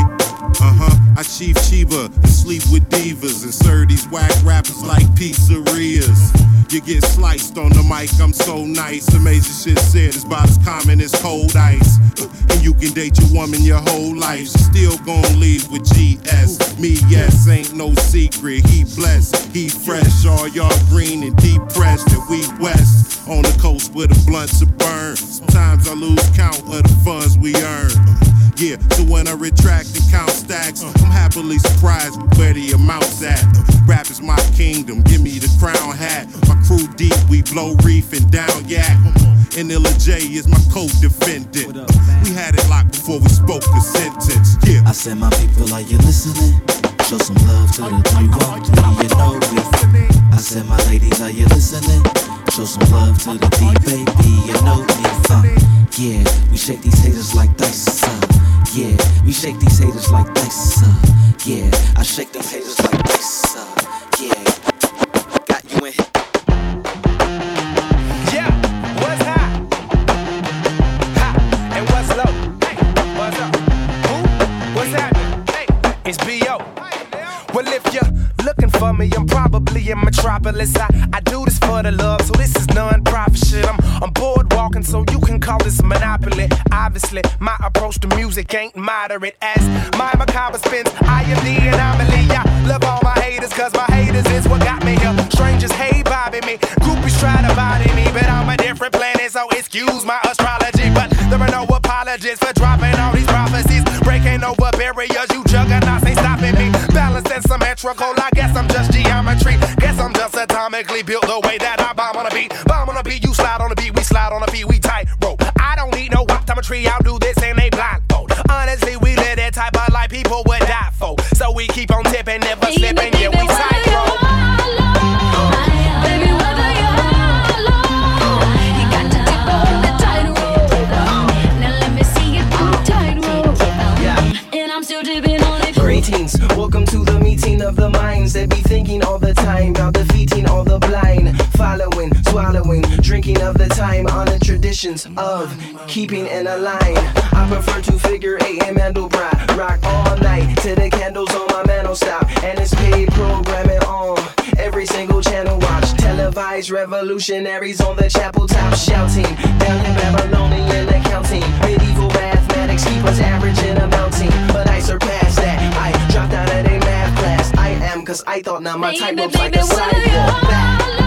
Uh huh. I chief Chiba sleep with divas and serve these whack rappers like pizzerias. You get sliced on the mic, I'm so nice. Amazing shit said is about as common as cold ice. Uh, And you can date your woman your whole life. She still gon' leave with GS. Me, yes, ain't no secret. He blessed, he fresh. All y'all green and depressed. And we west on the coast where the blunts are burned. Sometimes I lose count of the funds we earn. Yeah, so when I retract and count stacks, I'm happily surprised with where the amount's at. Rap is my kingdom, give me the crown hat. My crew deep, we blow reef and down yak. And Illa J is my co-defendant. We had it locked before we spoke a sentence. Yeah. I said, my people, are you listening? Show some love to the 313, you know me. I said, my ladies, are you listening? Show some love to the D baby, you know me. Uh, yeah, we shake these haters like dice. Uh, yeah, we shake these haters like dice. Uh, yeah, I shake them haters like dice. Uh, yeah, got you in. Yeah, Metropolis. I, I do this for the love, so this is non-profit shit. I'm, I'm bored walking, so you can call this a monopoly. Obviously, my approach to music ain't moderate. As my macabre spins, I am the anomaly. I love all my haters, cause my haters is what got me here. Strangers hate bobbing me, groupies try to body me, but I'm a different planet, so excuse my astrology. But there are no apologies for dropping all these prophecies, breaking over barriers. And symmetrical, I guess I'm just geometry. Guess I'm just atomically built the way that I bomb on a beat. Bomb on a beat, you slide on a beat, we slide on a beat, we tight rope. I don't need no optometry, I'll do this and they blindfold. Honestly, we live that type of life people would die for. So we keep on tipping, never slipping, following, swallowing, drinking of the time on the traditions of keeping in a line. I prefer to figure eight and Mandelbrot, rock all night till the candles on my mantle stop, and it's paid programming on every single channel. Watch televised revolutionaries on the chapel top shouting down in Babylonian accounting. Medieval mathematics keep us average and amounting, but I surpass that. I dropped out of a math class. I am cause I thought now my type looks like a sidewalk. Baby,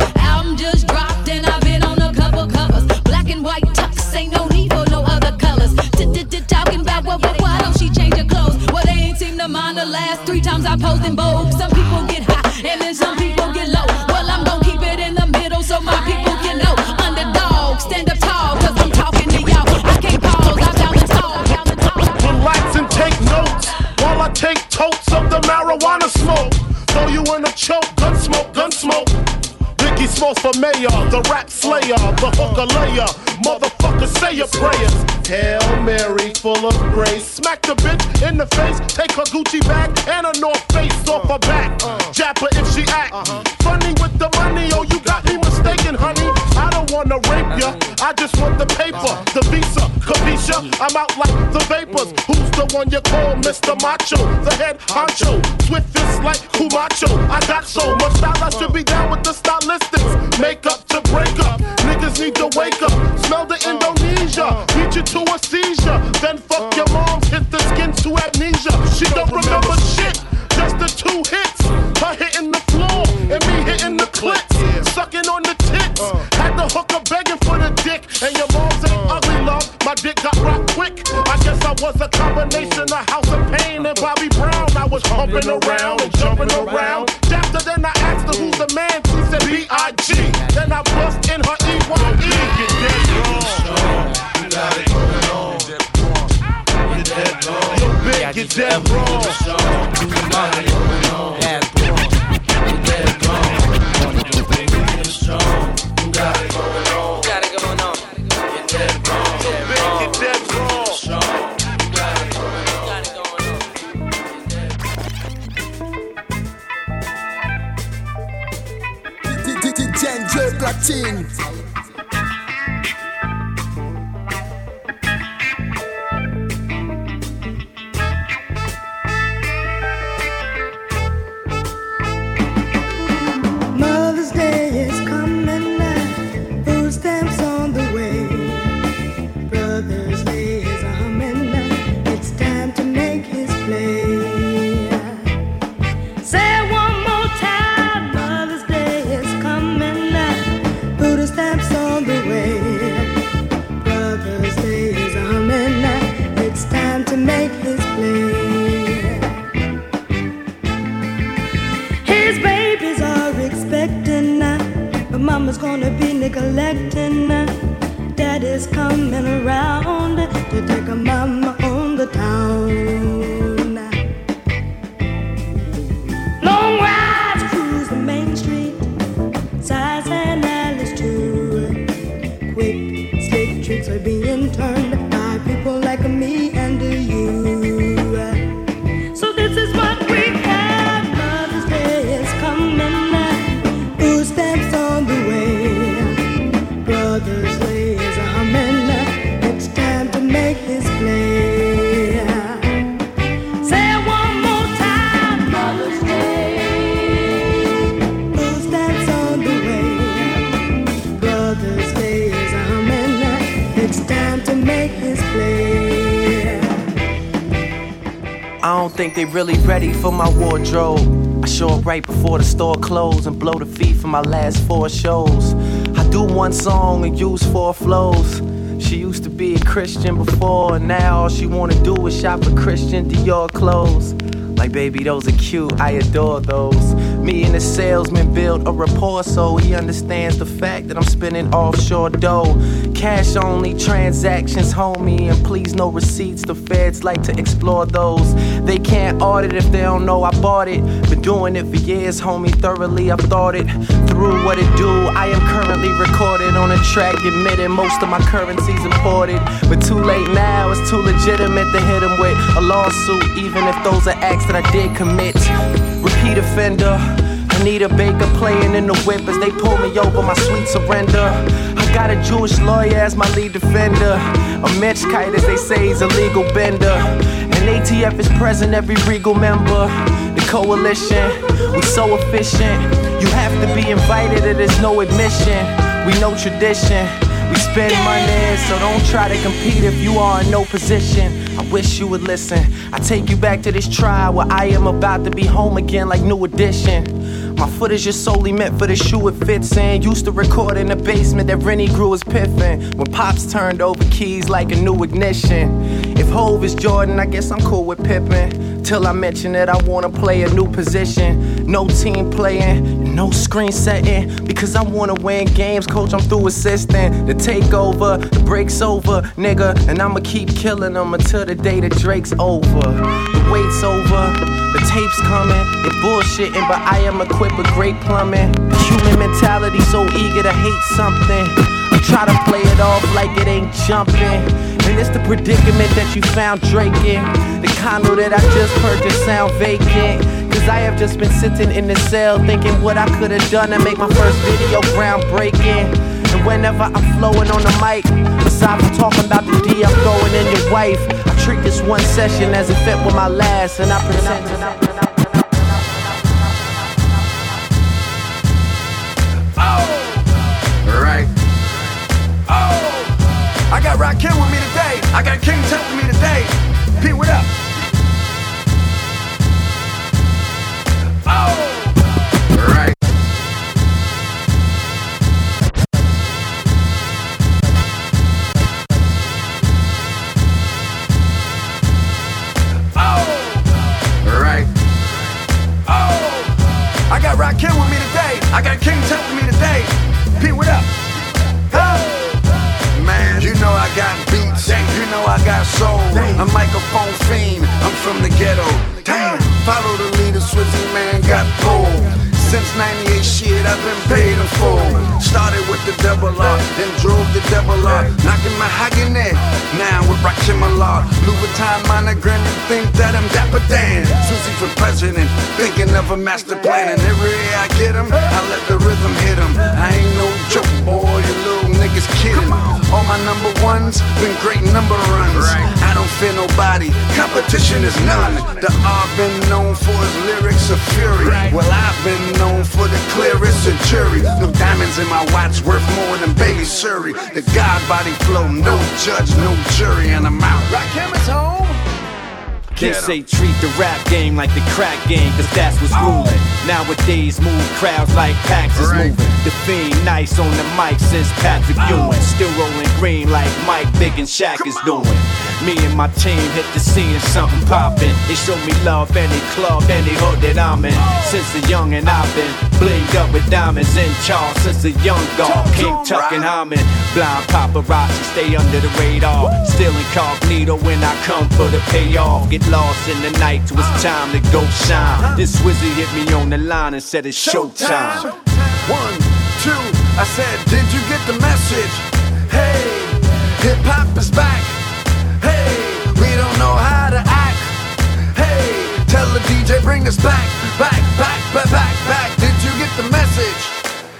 the last three times I posed in Vogue. Some people get high and then some people get low. Well, I'm gonna keep it in the middle so my people can know. Underdog, stand up tall, cause I'm talking to y'all. I can't pause, I'm down the tall. Relax and take notes while I take totes of the marijuana smoke. Throw you in a choke, gun smoke, gun smoke. Biggie Smalls for mayor, the rap slayer, the hooker layer. Motherfucker, say your prayers. Hail Mary, full of grace. Smack the bitch in the face, take her Gucci bag and a North Face off her back. Jap her if she act. Uh-huh. Funny with the money, oh, you got me mistaken, honey. I wanna rape ya, I just want the paper, the visa, capisha. I'm out like the vapors. Who's the one you call Mr. Macho? The head honcho, swift fist like Camacho. I got so much style, I should be down with the stylistics. Make up to break up, niggas need to wake up. Smell the Indonesia, beat you to a seizure. Then fuck your moms, hit the skin to amnesia. She don't remember shit, just the two hits. Her hitting the floor and me was a combination of House of Pain and Bobby Brown. I was pumping around and jumping around. After then I asked her who's the man. She said B.I.G. Then I bust in her E.Y.E. You got it going on. You're dead wrong. Yo, big, you're dead wrong. You got it going on. They really ready for my wardrobe. I show up right before the store close and blow the fee for my last four shows. I do one song and use four flows. She used to be a Christian before, and now all she wanna do is shop for Christian Dior clothes. Like, baby, those are cute, I adore those. Me and the salesman build a rapport so he understands the fact that I'm spending offshore dough. Cash only transactions, homie, and please no receipts. The feds like to explore those. They can't audit if they don't know I bought it. Been doing it for years, homie, thoroughly I've thought it through what it do. I am currently recorded on a track, admitting most of my currency's imported. But too late now, it's too legitimate to hit him with a lawsuit, even if those are acts that I did commit. Repeat offender. Anita Baker playing in the whip as they pull me over my sweet surrender. I got a Jewish lawyer as my lead defender. A Mitch kite, as they say, is a legal bender. And ATF is present, every regal member. The coalition, we so efficient. You have to be invited, it is no admission. We know tradition. We spend money, so don't try to compete if you are in no position. I wish you would listen. I take you back to this trial where I am about to be home again like new edition. My footage is just solely meant for the shoe it fits in. Used to record in the basement that Rennie grew was piffin'. When pops turned over keys like a new ignition. If Hove is Jordan, I guess I'm cool with Pippin. Till I mention that I wanna play a new position. No team playing, no screen setting. Because I wanna win games, coach, I'm through assisting. The takeover, the break's over, nigga. And I'ma keep killing them until the day that Drake's over. The wait's over. The tape's coming, they bullshitting, but I am equipped with great plumbing. Human mentality, so eager to hate something. I try to play it off like it ain't jumping. And it's the predicament that you found Drake in. The condo that I just purchased sound vacant. Cause I have just been sitting in the cell thinking what I could have done to make my first video groundbreaking. And whenever I'm flowing on the mic, aside from talking about the D I'm throwing in your wife, I treat this one session as if it were my last, and I pretend. And I Right. Oh, I got Rakim with me today. I got King Tut with me today. Pete, what up? Oh, the double R. Knocking my Hagenet. Now with Rakim Allah. Louis Vuitton monogram, you think that I'm Dapper Dan. Susie for president, thinking of a master plan. And every year I get him, I let the rhythm hit him. I ain't no joke, boy, you little niggas kidding. All my number ones been great number runs. I don't fear nobody, competition is none. The R been known for his lyrics of fury. Well, I've been known for the clearest of jury. No diamonds in my watch worth more than baby Surrey. The God body flow, no judge, no jury, and I'm out. Rakim is home. They say treat the rap game like the crack game, cause that's what's ruling. Nowadays, move crowds like packs is moving. The fiend nice on the mic since Patrick Ewing. Still rolling green like Mike Big and Shaq is doing. Me and my team hit the scene something poppin'. They show me love any club, any hood that I'm in. Since a young and I've been blinged up with diamonds in Charles since a young dog. King Tuck and Hyman. Blind paparazzi stay under the radar. Still incognito when I come for the payoff. Get lost in the night till it's uh. time to go shine. This Swizzy hit me on the line and said it's showtime. One, two, I said, did you get the message? Hey, hip hop is back. Hey, we don't know how to act. Hey, tell the DJ bring us back, back, back, back, back, back. Did you get the message?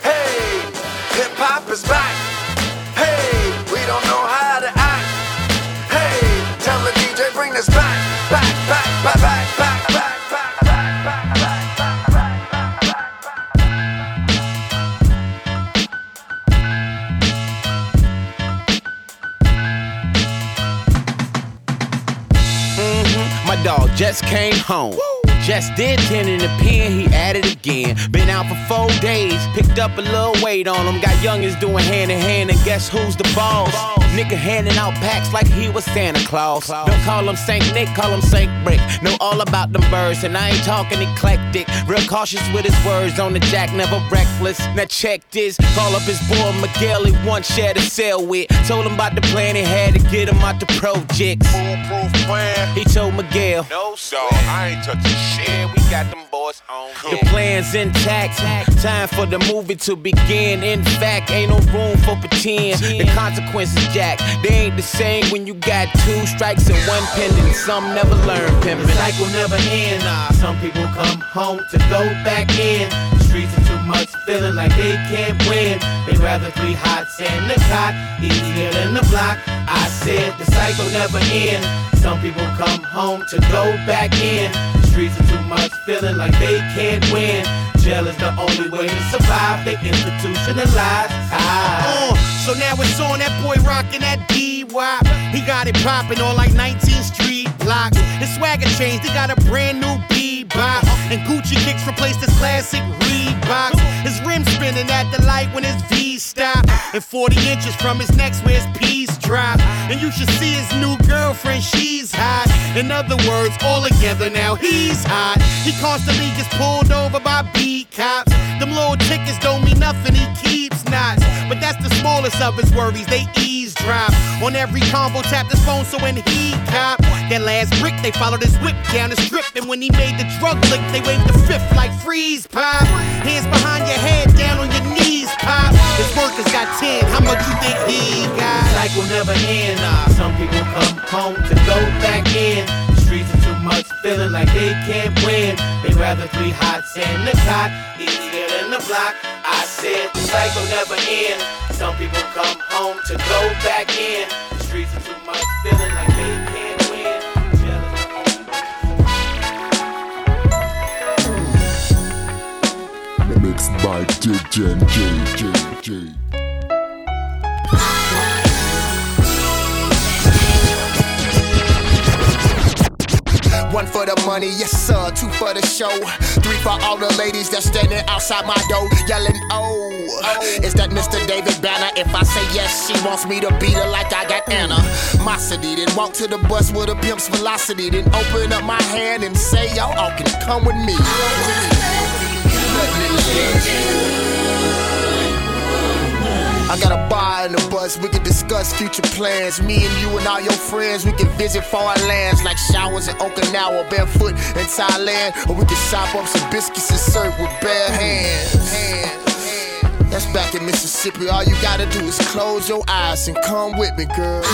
Hey, hip hop is back. Dog just came home. Just did 10 in the pen, he added again. Been out for four days, picked up a little weight on him. Got youngins doing hand in hand, and guess who's the boss? Nigga handing out packs like he was Santa Claus. Don't call him Saint Nick, call him Saint Brick. Know all about them birds, and I ain't talking eclectic. Real cautious with his words on the jack, never reckless. Now check this, call up his boy Miguel, he once shared a cell with. Told him about the plan he had to get him out the projects. Foolproof plan. He told Miguel, No, dog, I ain't touching shit. We got them boys on. The plan's intact. Time for the movie to begin. In fact, ain't no room for pretend. The consequences, Jack, they ain't the same when you got two strikes and one pending. Some never learn pimping. The cycle never end. Nah, some people come home to go back in. The streets are too much, feeling like they can't win. They rather three hots and the cot, easier than the block. I said the cycle never end. Some people come home to go back in. The streets are too much, feeling like they can't win. Jail is the only way to survive. They institutionalize. Ah. Uh, so now it's on that boy rocking that D-Wop. He got it popping on like 19th Street blocks. His swagger changed, he got a brand new bebop. And Gucci kicks replaced his classic Reeboks. His rim spinning at the light when his V stop. And 40 inches from his neck where his P's drop. And you should see his new girlfriend, she's hot. In other words, all together now he's hot. He constantly gets pulled over by beat cops. Them little tickets don't mean nothing, he keeps knots. But that's the smallest of his worries, they eavesdrop. On every combo, tap his phone so when he cop that last brick, they followed his whip down the strip. And when he made the drug lick, they waved the fifth like freeze pop. Hands behind your head, down on your knees, pop. His workers got 10, how much you think he got? Cycle never end. Nah, some people come home to go back in. The streets are too much, feeling like they can't win. They'd rather three hots and the cot, easier than the block. I said the cycle never end. Some people come home to go back in. The streets are too much, feeling like they can't win. Mixed by DJ and JJ. One for the money, yes sir. Two for the show. Three for all the ladies that's standing outside my door, yelling, oh. Is that Mr. David Banner? If I say yes, she wants me to beat her like I got Anna. Mossity, then walk to the bus with a pimp's velocity. Then open up my hand and say, y'all all can come with me. I got a bar in the bus, we can discuss future plans. Me and you and all your friends, we can visit foreign lands like showers in Okinawa, barefoot in Thailand. Or we can shop up some biscuits and serve with bare hands. hands. That's back in Mississippi. All you gotta do is close your eyes and come with me, girl. I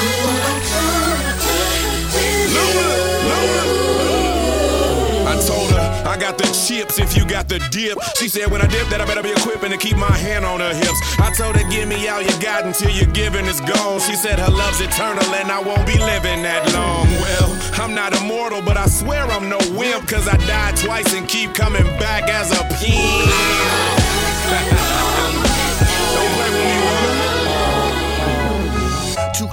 told her I got the chips if you got the dip. She said when I dip that I better be equipping to keep my hand on her hips. I told her give me all you got until your giving is gone. She said her love's eternal and I won't be living that long. Well, I'm not immortal, but I swear I'm no wimp cause I died twice and keep coming back as a pimp. Don't play with me,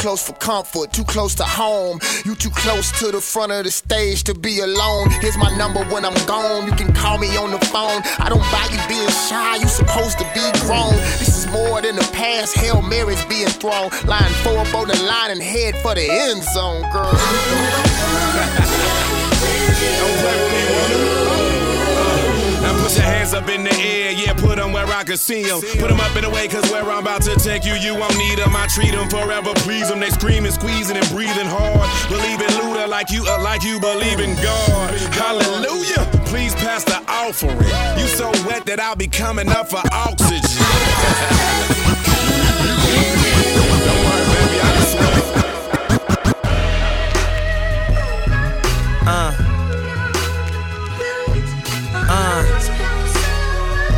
close for comfort, too close to home. You too close to the front of the stage to be alone. Here's my number when I'm gone. You can call me on the phone. I don't buy you being shy, you supposed to be grown. This is more than the past. Hail Mary's being thrown. Line four up on the line and head for the end zone, girl. put your hands up in the air, yeah, put them where I can see them. Put them up in the way, cause where I'm about to take you, you won't need them. I treat them forever, please them. They screaming, squeezing, and breathing hard. Believe in Luda like you, uh, like you believe in God. Hallelujah. Please pass the offering. You so wet that I'll be coming up for oxygen.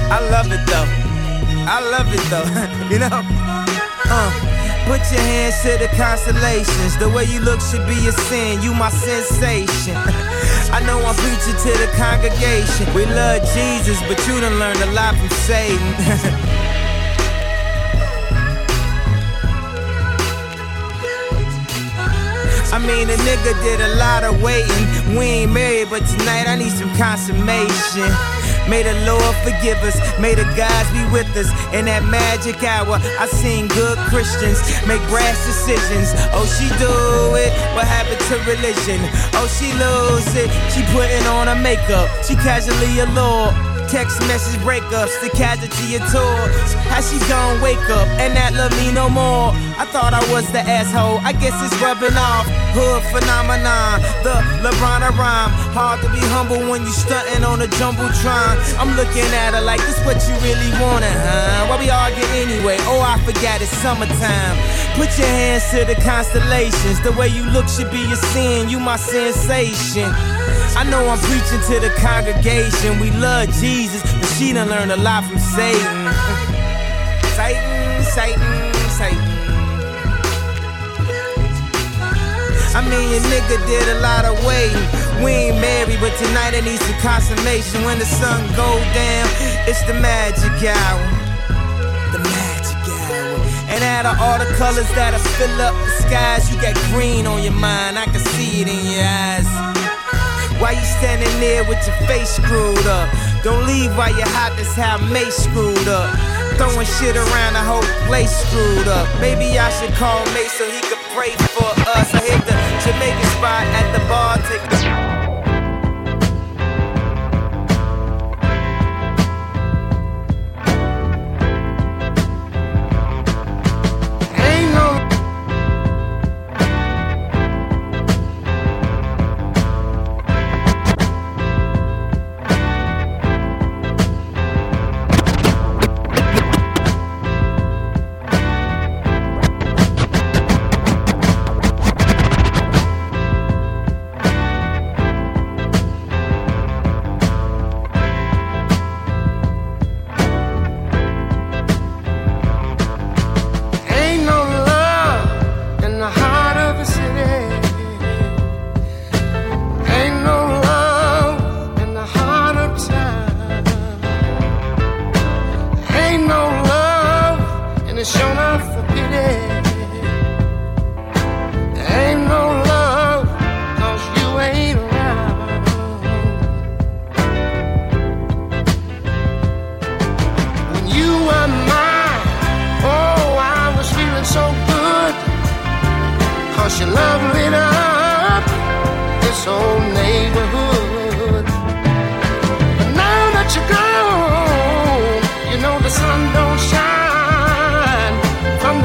I love it though. I love it though. you know? Uh. Put your hands to the constellations. The way you look should be a sin. You my sensation. I know I'm preaching to the congregation. We love Jesus, but you done learned a lot from Satan. I mean, a nigga did a lot of waiting. We ain't married, but tonight I need some consummation. May the Lord forgive us, may the gods be with us. In that magic hour, I seen good Christians make brash decisions. Oh, she do it, what happened to religion? Oh, she lose it, she putting on her makeup. She casually allured. Text message breakups, the casualty of tours. How she gon' wake up and not love me no more? I thought I was the asshole, I guess it's rubbing off. Hood phenomenon, the LeBron rhyme. Hard to be humble when you stunting on a jumbotron. I'm looking at her like this what you really wanted, huh? Why we argue anyway? Oh, I forgot it's summertime. Put your hands to the constellations. The way you look should be a sin. You my sensation. I know I'm preaching to the congregation. We love Jesus, but she done learned a lot from Satan. Satan, Satan, Satan. I mean, your nigga did a lot of waiting. We ain't married, but tonight I need some consummation. When the sun go down, it's the magic hour. The magic hour. And out of all the colors that'll fill up the skies, you got green on your mind. I can see it in your eyes. Why you standing there with your face screwed up? Don't leave while you're hot, that's how Mace screwed up. Throwing shit around the whole place screwed up. Maybe I should call Mace so he could pray for us. I hit the Jamaican spot at the bar, take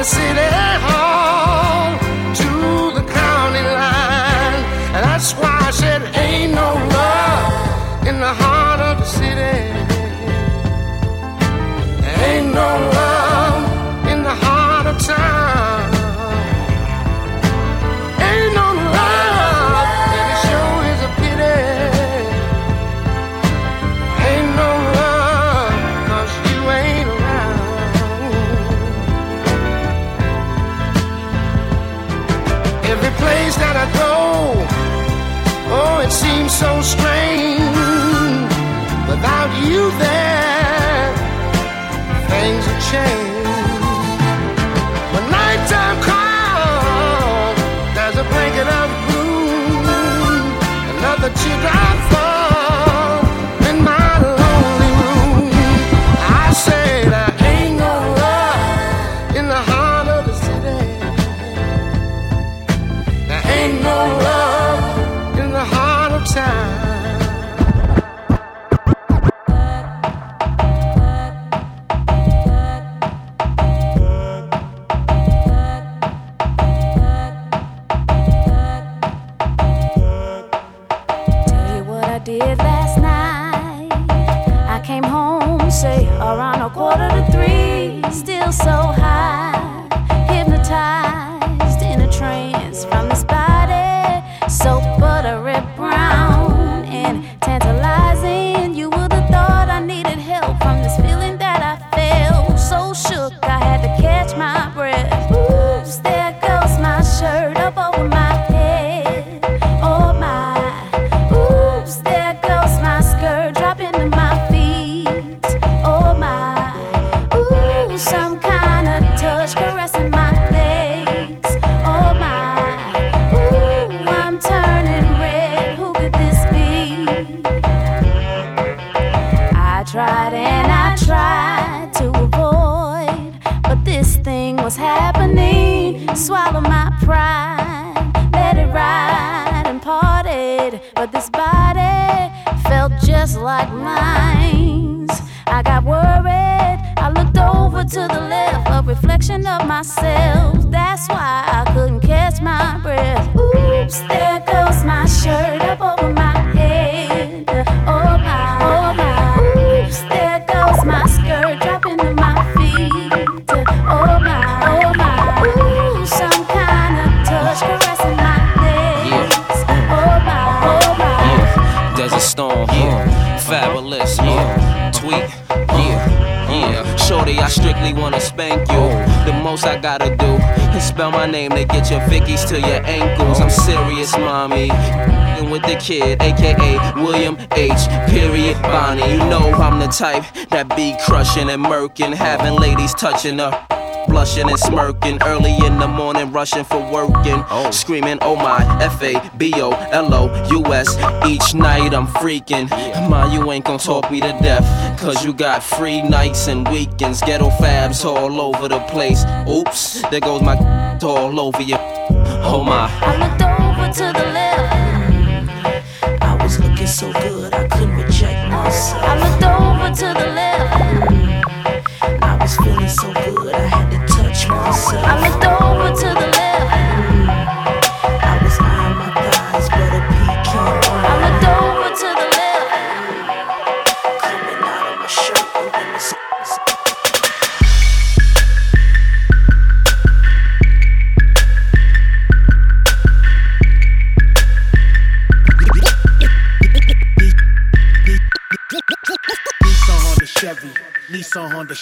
the city type that be crushing and murking, having ladies touching her blushing and smirking early in the morning, rushing for working, oh. screaming, Oh my, F A B O L O U S. Each night I'm freaking. Ma, you ain't gon' talk me to death, cause you got free nights and weekends, ghetto fabs all over the place. Oops, there goes my all over you. Oh my. I looked over to the left. I was looking so good, I couldn't reject I looked over to the left. I was feeling so good, I had to touch myself. I looked over to the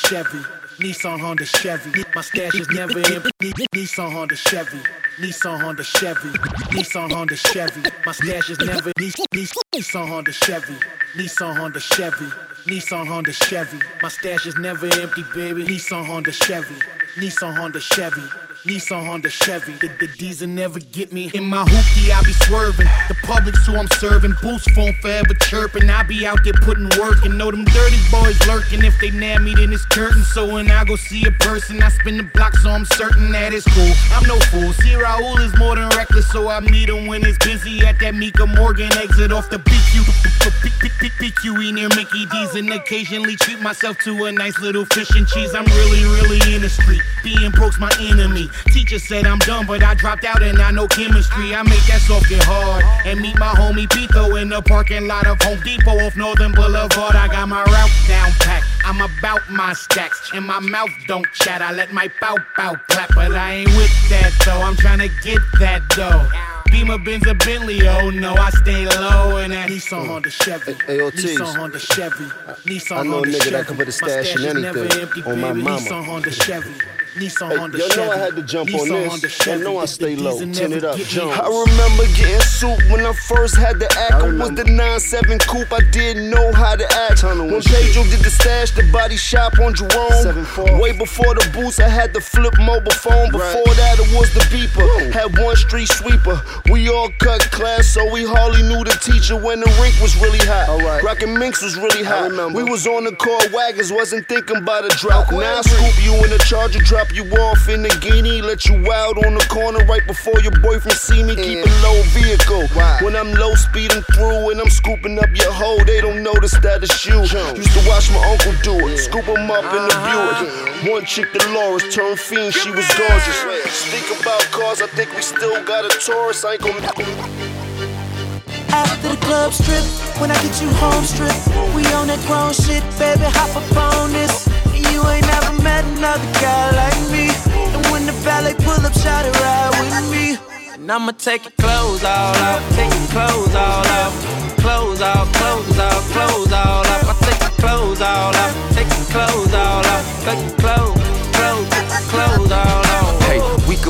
Chevy, Nissan Honda Chevy. My stash is never empty. Nissan Honda Chevy, Nissan Honda Chevy, Nissan Honda Chevy. My stash is never empty. Nissan Honda Chevy, Nissan Honda Chevy, Nissan Honda Chevy. My stash is never empty, baby. Nissan Honda Chevy, Nissan Honda Chevy. Nissan Honda Chevy. The, the diesel never get me. In my hoopty, I be swerving. The public's who I'm serving. Boost phone forever chirping. I be out there putting work and know them dirty boys lurking. If they nab me, then it's curtain. So when I go see a person, I spin the block, so I'm certain that it's cool. I'm no fool. See, Raul is more than reckless, so I meet him when it's busy at that Mika Morgan exit off the BQ. PQE near Mickey D's and occasionally treat myself to a nice little fish and cheese. I'm really, really in the street. Being broke's my enemy. Teacher said I'm dumb, but I dropped out and I know chemistry. I make that soft get hard and meet my homie Pito in the parking lot of Home Depot off Northern Boulevard. I got my route down packed. I'm about my stacks and my mouth don't chat. I let my bow bow clap, but I ain't with that though. I'm trying to get that though. Beamer, Benz, or Bentley, oh no, I stay low and that Nissan Honda Chevy. AOTs. Nissan Honda Chevy. Nissan I know a nigga Chevy. that can put a My stash in anything empty, on my mama. Nissan Honda Chevy. Nissan Hey, Honda y'all Chevy. know I had to jump on Nissan this. Honda Y'all know I The- stay low. diesel Tin never it up, get me. Jones. I remember getting soup when I first had the act. I was the 9-7 coupe, I didn't know how to act. When Pedro did the stash, the body shop on Jerome. Way before the boots, I had the flip mobile phone. Before that, it was the beeper. Had one street sweeper. We all cut class, so we hardly knew the teacher when the rink was really hot. Rockin' minks was really hot. We was on the car wagons, wasn't thinking about a drop. Now I scoop you in the charger, drop you off in the guinea, let you out on the corner right before your boyfriend see me. Keep a low vehicle. When I'm low speeding through and I'm scooping up your hoe, they don't notice that it's you. Used to watch my uncle do it, scoop him up in the uh-huh. Buick. One chick, Dolores, turned fiend, she was gorgeous. Speak about cars, I think we still got a Taurus. I ain't gon' After the club strip, when I get you home strip, we on that grown shit, baby, hop up on this. You ain't never met another guy like me. And when the ballet pull up, shout it ride with me. And I'ma take your clothes all off, take your clothes all off. Clothes off, clothes off, clothes all off. I take your clothes all off, take your clothes all off. Take your clothes, clothes, clothes all off.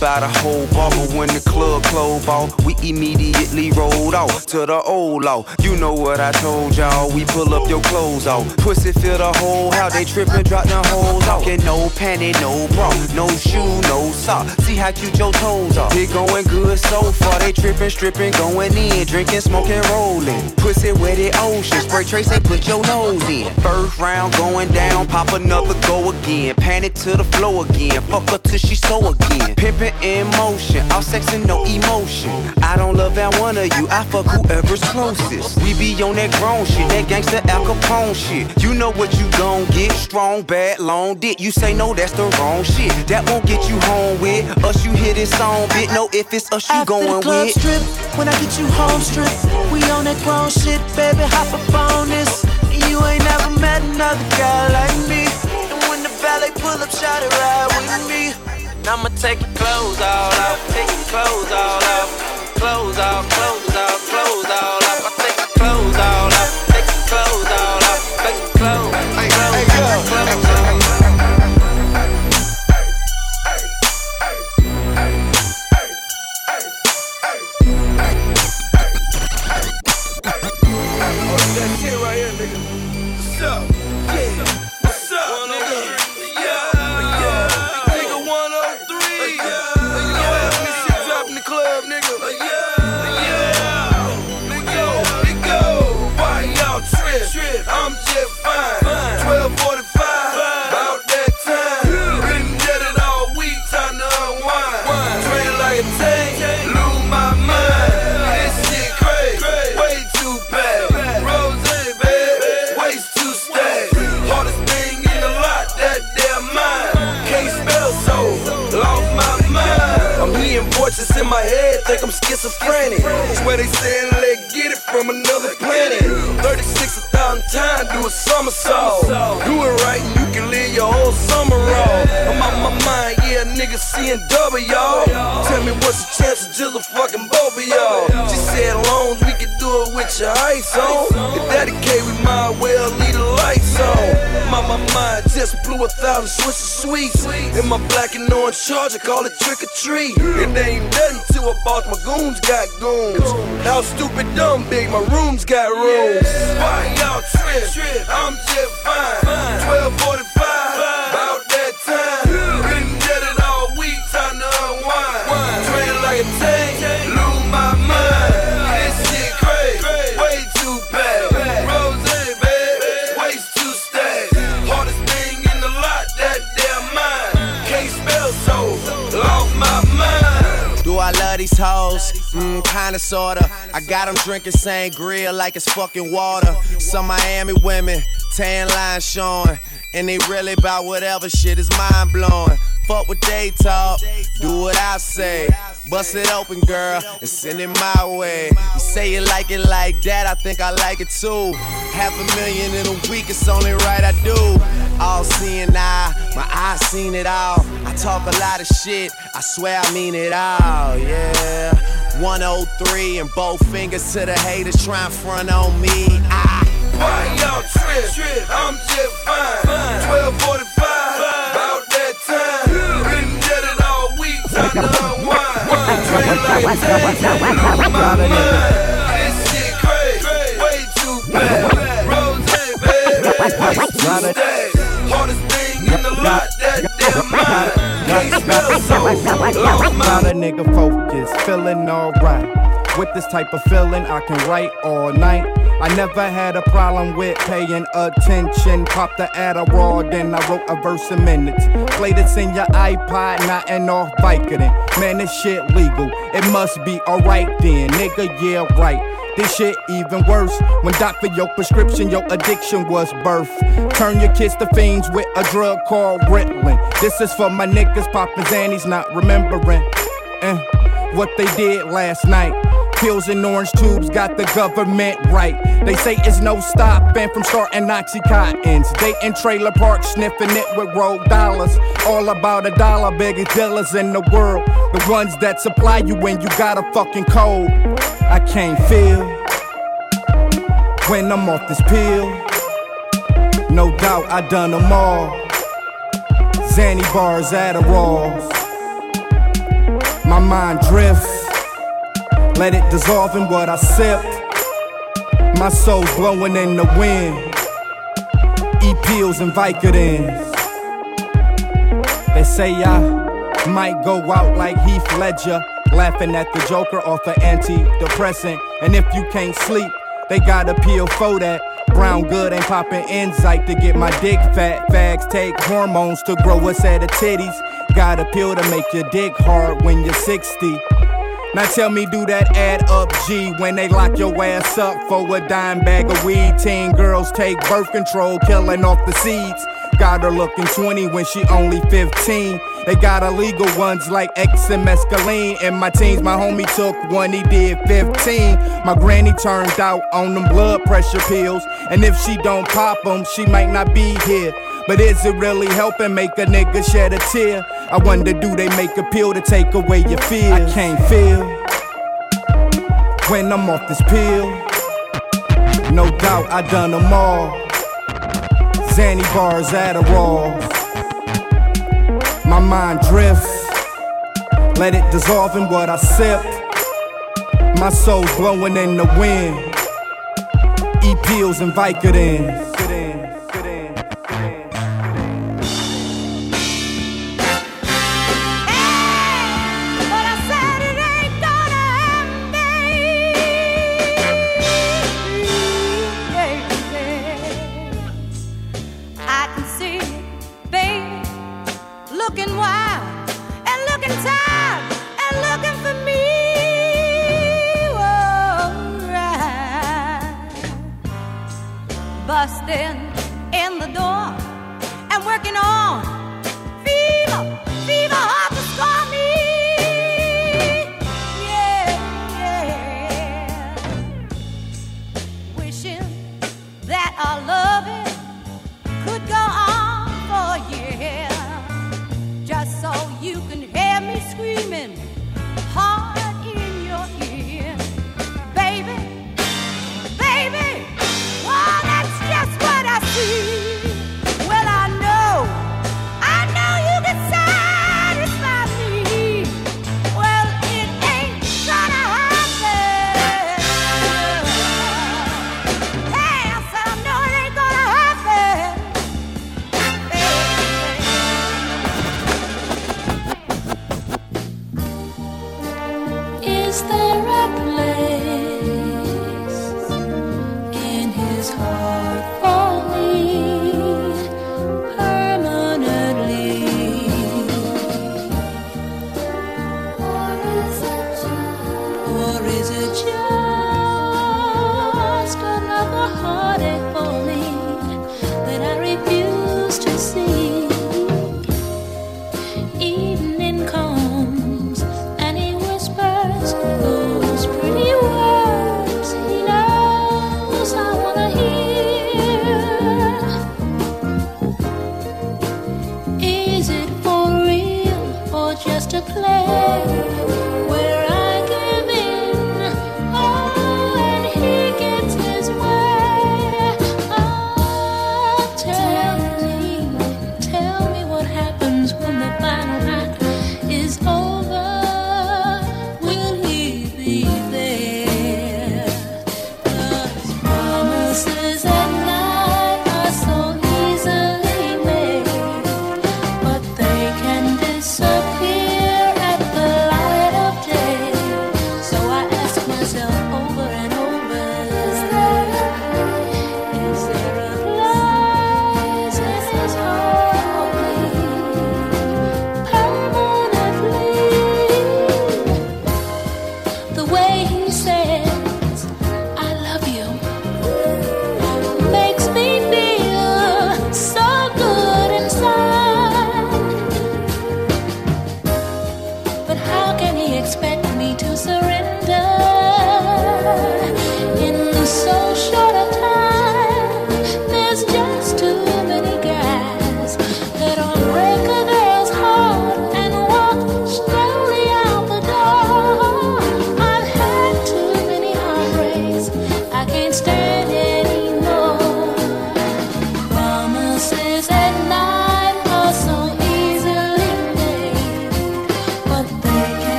Buy the whole but when the club closed off, we immediately rolled off to the old law. You know what I told y'all, we pull up your clothes off. Pussy fill the hole, how they trippin', drop holes off. Get no panty, no bra, no shoe, no sock. See how cute your toes are. It going good so far, they trippin', strippin', going in, drinking, smoking, rolling. Pussy where the ocean, spray trace, they put your nose in. First round going down, pop another go again. Pan it to the floor again, fuck her till she so again. Pimpin' in motion. All sex and no emotion. I don't love that one of you, I fuck whoever's closest. We be on that grown shit, that gangsta Al Capone shit. You know what you gon' get, strong, bad, long dick. You say no, that's the wrong shit. That won't get you home with us. You hear this song, bit. No, if it's us, you After going the club with. strip, when I get you home strip, we on that grown shit, baby, hop up on this. You ain't never met another guy like me. And when the valet pull up, shout it ride with me. I'ma take your clothes all off, take your clothes all off, clothes off, clothes off, clothes all off. Trip. Fine. 1245. About that time. Been dead all week. Time to unwind. Train like a tank. My mind. This shit crazy. Way too bad. Too stacked. Hardest thing in the lot. That damn mind. Can't spell. Lost my mind. I'm hearing voices in my head. Think I'm schizophrenic. Swear they saying let's get it from another planet. 36 a thousand times. Do a somersault. Do it right and you can live your whole summer off. I'm on my mind. Yeah, niggas seeing double, y'all. Tell me what's the chance of a fucking both of y'all. She said long as we can do it with your ice on. If that the we might well leave the lights on. My, my mind just blew a thousand Swiss sweets. In my black and orange charger, call it trick or treat. It ain't nothing till I bought my goons got goons. How stupid dumb big, my rooms got rooms. Why y'all trip? I'm just fine. 1245, Mm, kinda sorta. I got them drinking sangria like it's fucking water. Some Miami women, tan lines showing. And they really about whatever shit is mind blowing. Fuck what they talk, do what I say. Bust it open, girl, and send it my way. You say you like it like that, I think I like it too. Half a million in a week, it's only right I do. All seeing eye, my eyes seen it all. I talk a lot of shit, I swear I mean it all, yeah. 103 and both fingers to the haters trying front on me. Ah. Why y'all trip? I'm just fine. 1245, Hardest thing in the lot, that damn mind. Can't spell so, Got a nigga focused, feeling alright. With this type of feeling, I can write all night. I never had a problem with paying attention. Pop the Adderall, then I wrote a verse in minutes. Play this in your iPod, not an off Vicodin. Man, this shit legal. It must be alright then, nigga. Yeah, right. This shit even worse. When doctor your prescription, your addiction was birth. Turn your kids to fiends with a drug called Ritalin. This is for my niggas popping Zannies, not remembering eh, what they did last night. Pills and orange tubes got the government right. They say it's no stopping from starting Oxycontins. They in trailer park sniffing it with rolled dollars. All about a dollar, biggest dealers in the world. The ones that supply you when you got a fucking cold. I can't feel when I'm off this pill. No doubt I done them all. Zanny bars, Adderalls. My mind drifts. Let it dissolve in what I sip. My soul's blowing in the wind. E pills and Vicodins. They say I might go out like Heath Ledger, laughing at the Joker off an antidepressant. And if you can't sleep, they got a pill for that. Brown good ain't popping insight to get my dick fat. Fags take hormones to grow a set of titties. Got a pill to make your dick hard when you're 60. Now tell me, do that add up G when they lock your ass up for a dime bag of weed? Teen girls take birth control, killing off the seeds. Got her looking 20 when she only 15. They got illegal ones like X and mescaline. In my teens, my homie took one, he did 15. My granny turned out on them blood pressure pills. And if she don't pop them, she might not be here. But is it really helping make a nigga shed a tear? I wonder, do they make a pill to take away your fear? I can't feel when I'm off this pill. No doubt I done them all. Zanny bars, Adderall. My mind drifts. Let it dissolve in what I sip. My soul's blowing in the wind. E pills and Vicodins. Busting in the door. And working on